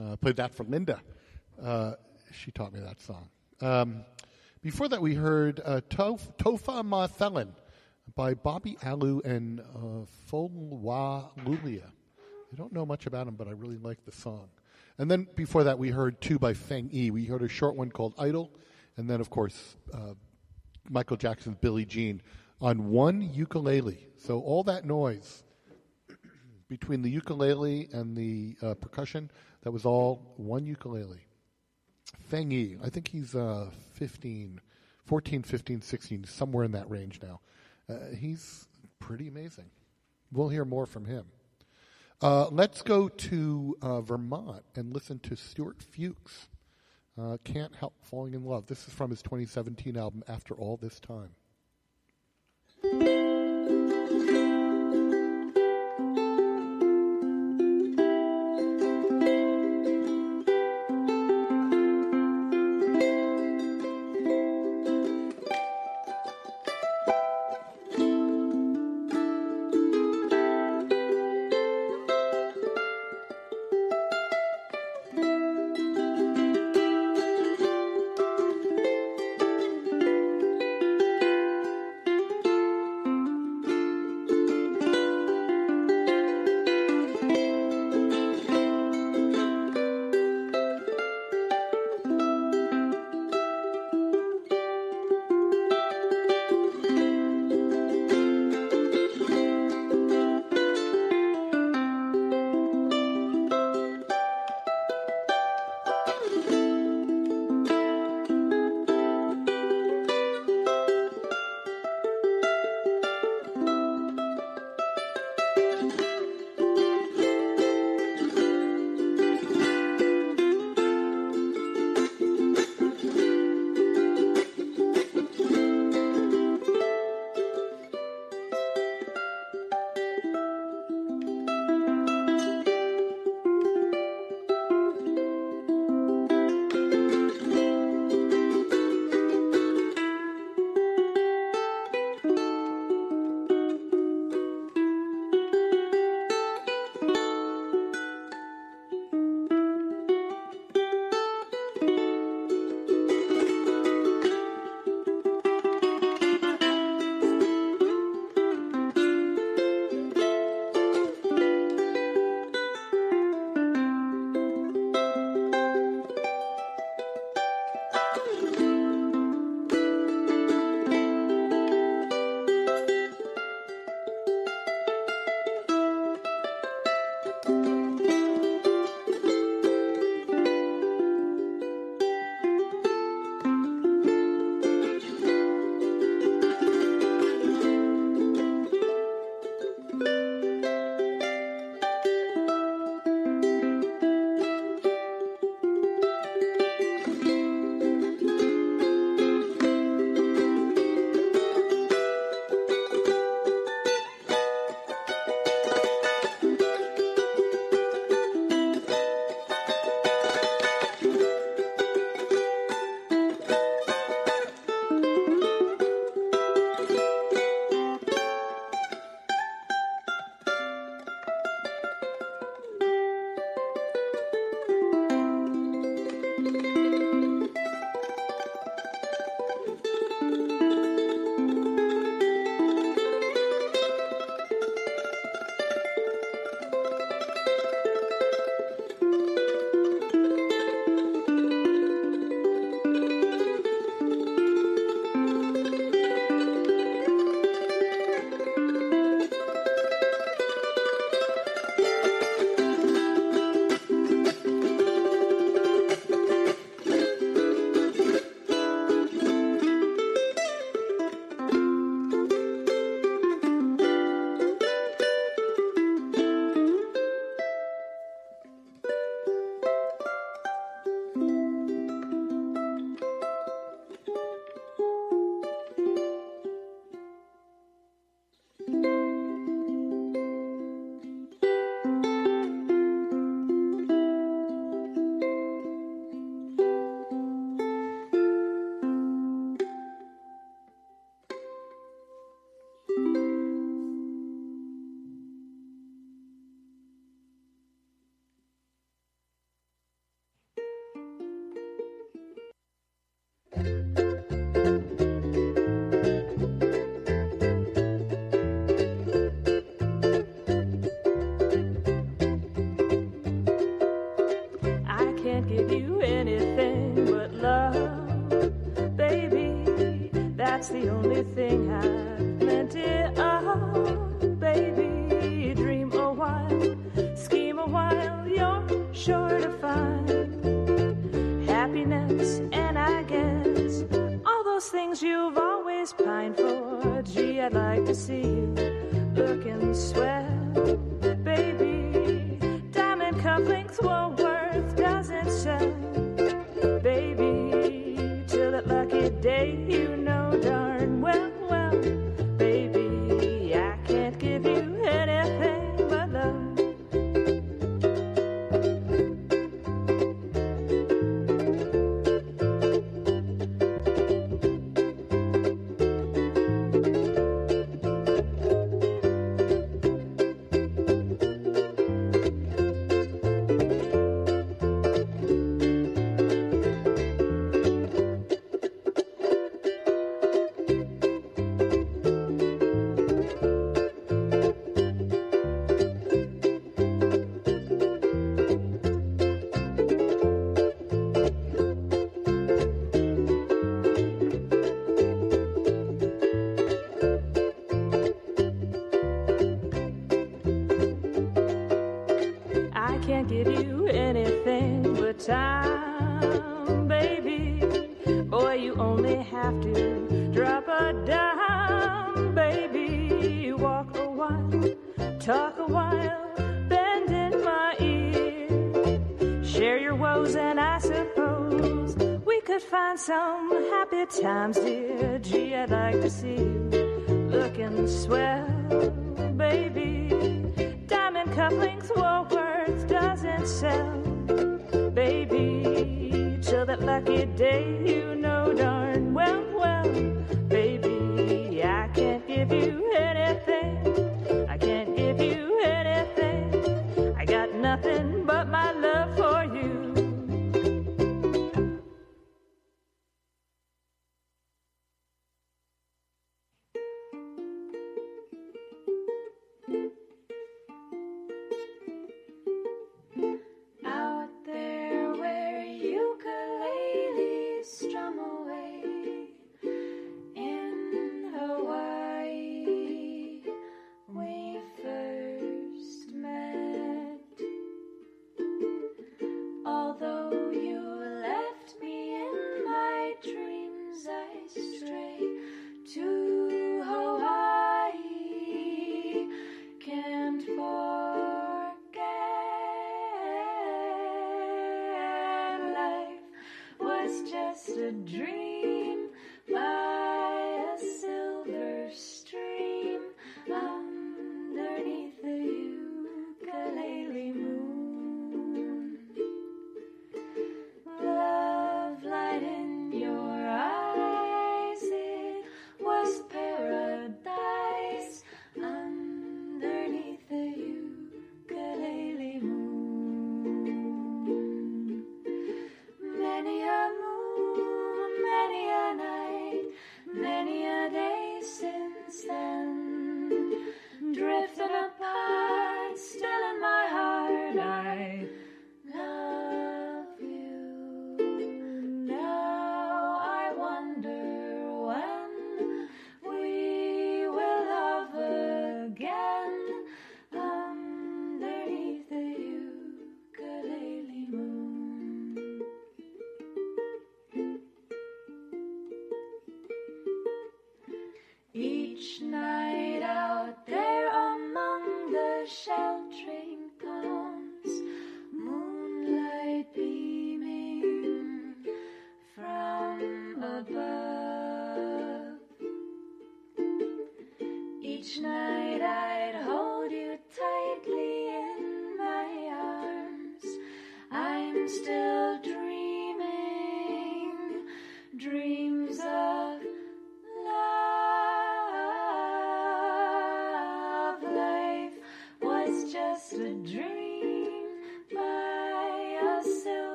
Uh, played that for Linda. Uh, she taught me that song. Um, before that, we heard uh, Tof- Tofa Ma by Bobby Alu and uh, Folwa Lulia. I don't know much about him, but I really like the song. And then before that, we heard two by Feng Yi. We heard a short one called Idol, and then, of course, uh, Michael Jackson's Billie Jean on one ukulele. So all that noise between the ukulele and the uh, percussion, that was all one ukulele. Feng Yi, I think he's uh, 15, 14, 15, 16, somewhere in that range now. Uh, he's pretty amazing. We'll hear more from him. Uh, let's go to uh, Vermont and listen to Stuart Fuchs. Uh, Can't Help Falling in Love. This is from his 2017 album, After All This Time.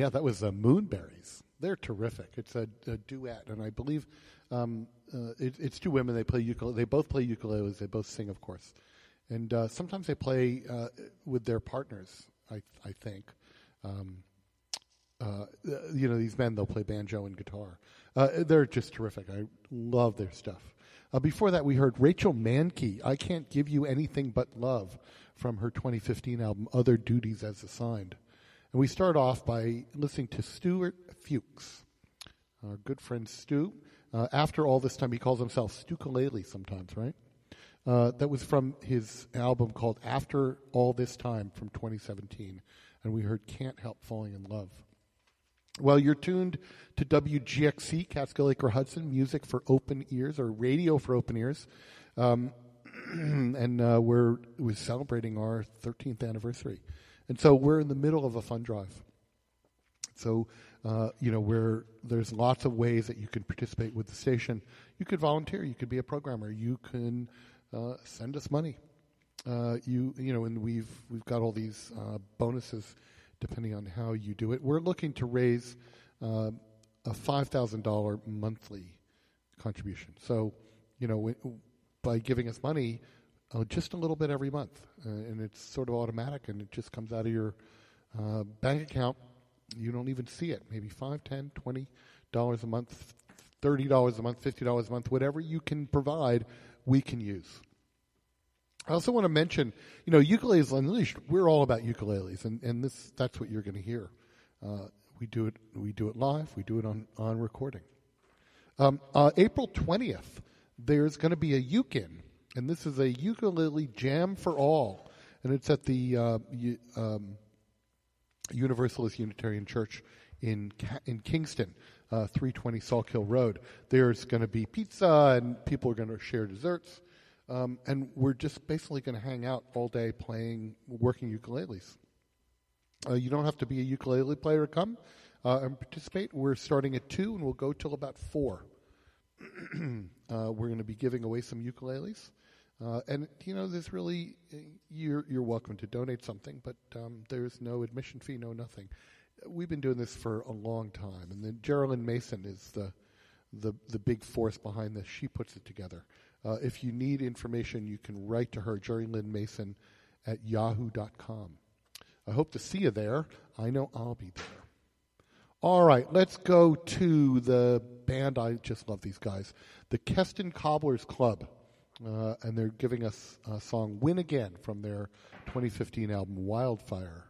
Yeah, that was uh, Moonberries. They're terrific. It's a, a duet, and I believe um, uh, it, it's two women. They play ukulele. They both play ukuleles. They both sing, of course, and uh, sometimes they play uh, with their partners. I I think. Um, uh, you know, these men, they'll play banjo and guitar. Uh, they're just terrific. I love their stuff. Before that, we heard Rachel Manke, I Can't Give You Anything But Love, from her 2015 album, Other Duties as Assigned. And we start off by listening to Stuart Fuchs, our good friend Stu. Uh, after all this time, he calls himself Stu Stukulele sometimes, right? Uh, that was from his album called After All This Time from 2017. And we heard Can't Help Falling in Love. Well, you're tuned to WGXC, Catskill Acra Hudson, music for open ears or radio for open ears. Um, and uh, we're, we're celebrating our 13th anniversary. And so we're in the middle of a fund drive. So, uh, you know, where there's lots of ways that you can participate with the station. You could volunteer. You could be a programmer. You can uh, send us money. Uh, you, you know, and we've we've got all these uh, bonuses depending on how you do it. We're looking to raise uh, a five thousand dollar monthly contribution. So, you know, w- by giving us money, uh, just a little bit every month, uh, and it's sort of automatic, and it just comes out of your uh, bank account. You don't even see it. Maybe five, ten, twenty dollars a month, thirty dollars a month, fifty dollars a month, whatever you can provide, we can use. I also want to mention, you know, ukuleles unleashed. We're all about ukuleles, and, and this that's what you're going to hear. Uh, we do it. We do it live. We do it on on recording. Um, uh, April twentieth, there's going to be a ukin, and this is a ukulele jam for all, and it's at the uh, U, um, Universalist Unitarian Church in Ca- in Kingston, uh, 320 Sawkill Road. There's going to be pizza, and people are going to share desserts. Um, and we're just basically going to hang out all day playing, working ukuleles. Uh, you don't have to be a ukulele player to come uh, and participate. We're starting at 2 and we'll go till about 4. uh, we're going to be giving away some ukuleles. Uh, and, you know, there's really, you're, you're welcome to donate something, but um, there's no admission fee, no nothing. We've been doing this for a long time. And then Geraldine Mason is the, the, the big force behind this. She puts it together. Uh, if you need information, you can write to her, Lynn Mason, at yahoo.com. I hope to see you there. I know I'll be there. All right, let's go to the band. I just love these guys. The Keston Cobblers Club. Uh, and they're giving us a song Win Again from their 2015 album Wildfire.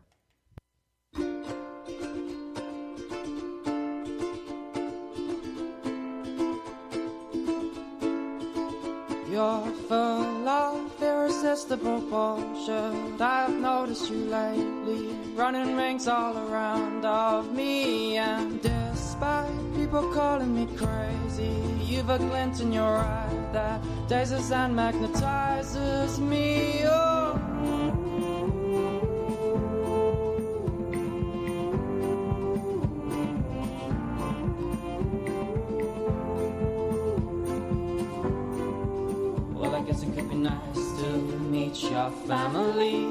Full of irresistible bullshit. I've noticed you lately, running rings all around of me. And despite people calling me crazy, you've a glint in your eye that dazes and magnetizes me. Oh. Well, I guess it could be nice to meet your family.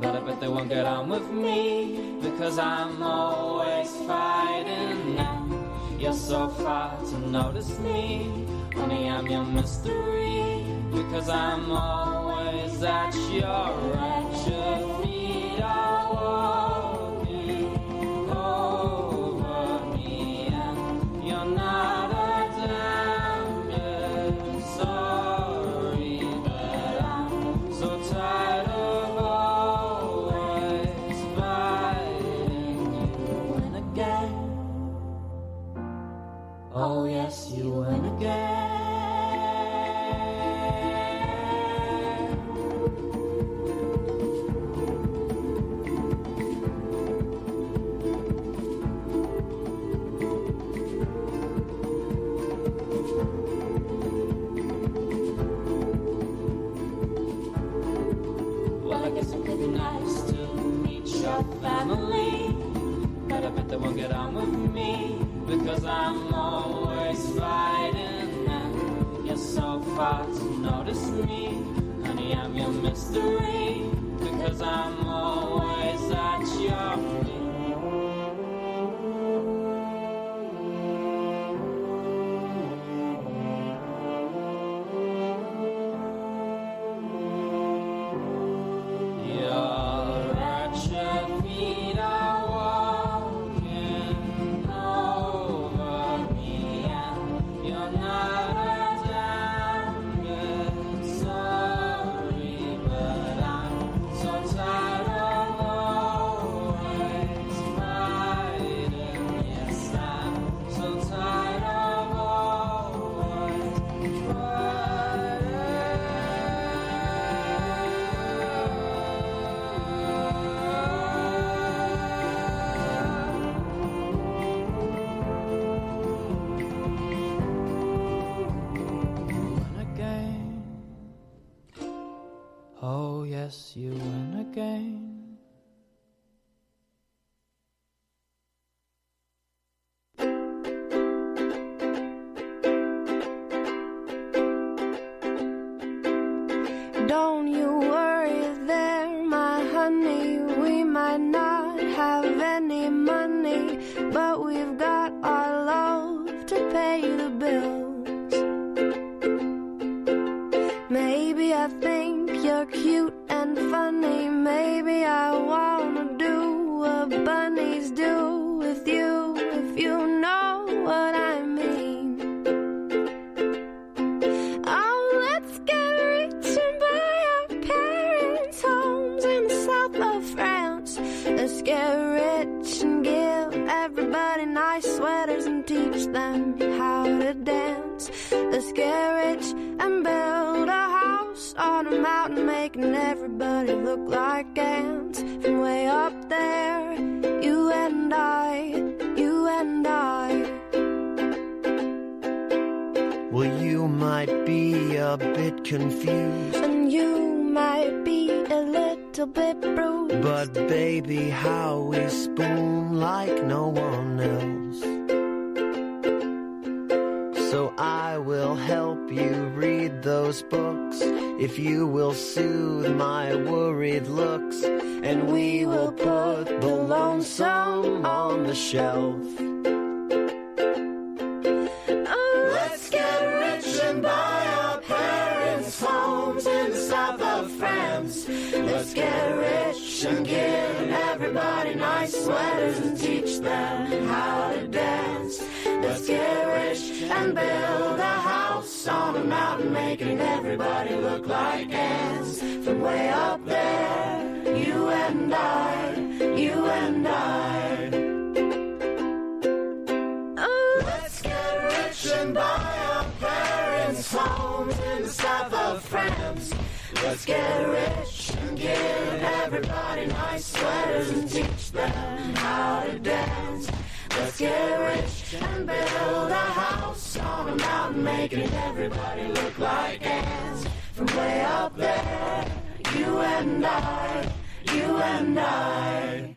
But I bet they won't get on with me because I'm always fighting them. You're so far to notice me, honey. I'm your mystery because I'm always at your at feet. walking shelf. Oh, let's get rich and buy our parents' homes in the south of France. Let's get rich and give everybody nice sweaters and teach them how to dance. Let's get rich and build a house on a mountain, making everybody look like ants from way up there. You and I, you and I. Let's get rich and give everybody nice sweaters and teach them how to dance. Let's get rich and build a house on a mountain, making everybody look like ants. From way up there, you and I, you and I.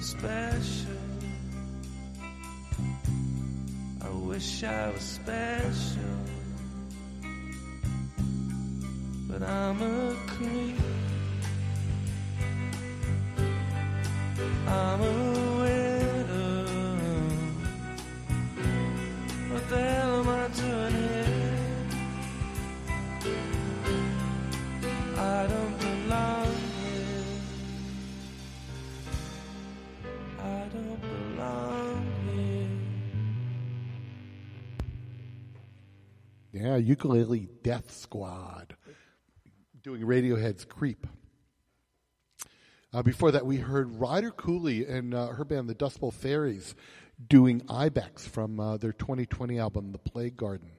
special. Ukulele Death Squad doing Radiohead's Creep. Uh, before that, we heard Ryder Cooley and uh, her band, the Dust Bowl Faeries, doing Ibex from uh, their 2020 album, The Plague Garden.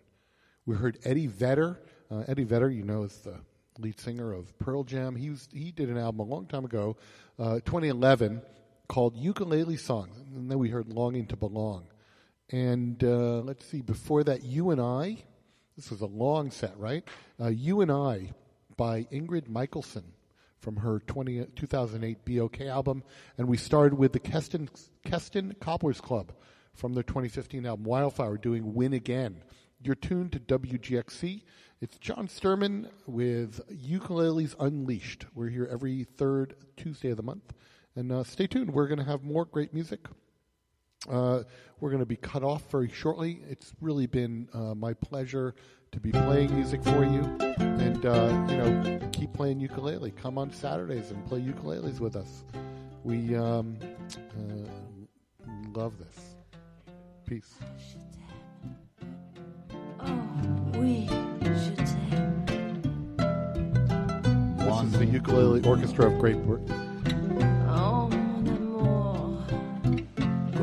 We heard Eddie Vedder. Uh, Eddie Vedder, you know, is the lead singer of Pearl Jam. He was he did an album a long time ago, uh, 2011, called Ukulele Songs, and then we heard Longing to Belong. And uh, let's see, before that, You and I. This was a long set, right? Uh, you and I by Ingrid Michaelson from her 20, 2008 Be OK album. And we started with the Keston, Keston Cobblers Club from their 2015 album Wildflower doing Win Again. You're tuned to WGXC. It's John Sturman with Ukuleles Unleashed. We're here every third Tuesday of the month. And uh, stay tuned. We're going to have more great music. Uh, we're going to be cut off very shortly. It's really been uh, my pleasure to be playing music for you, and uh, you know, keep playing ukulele. Come on Saturdays and play ukuleles with us. We um, uh, love this. Peace. Oui, t'aime. This is the ukulele orchestra of Great Britain.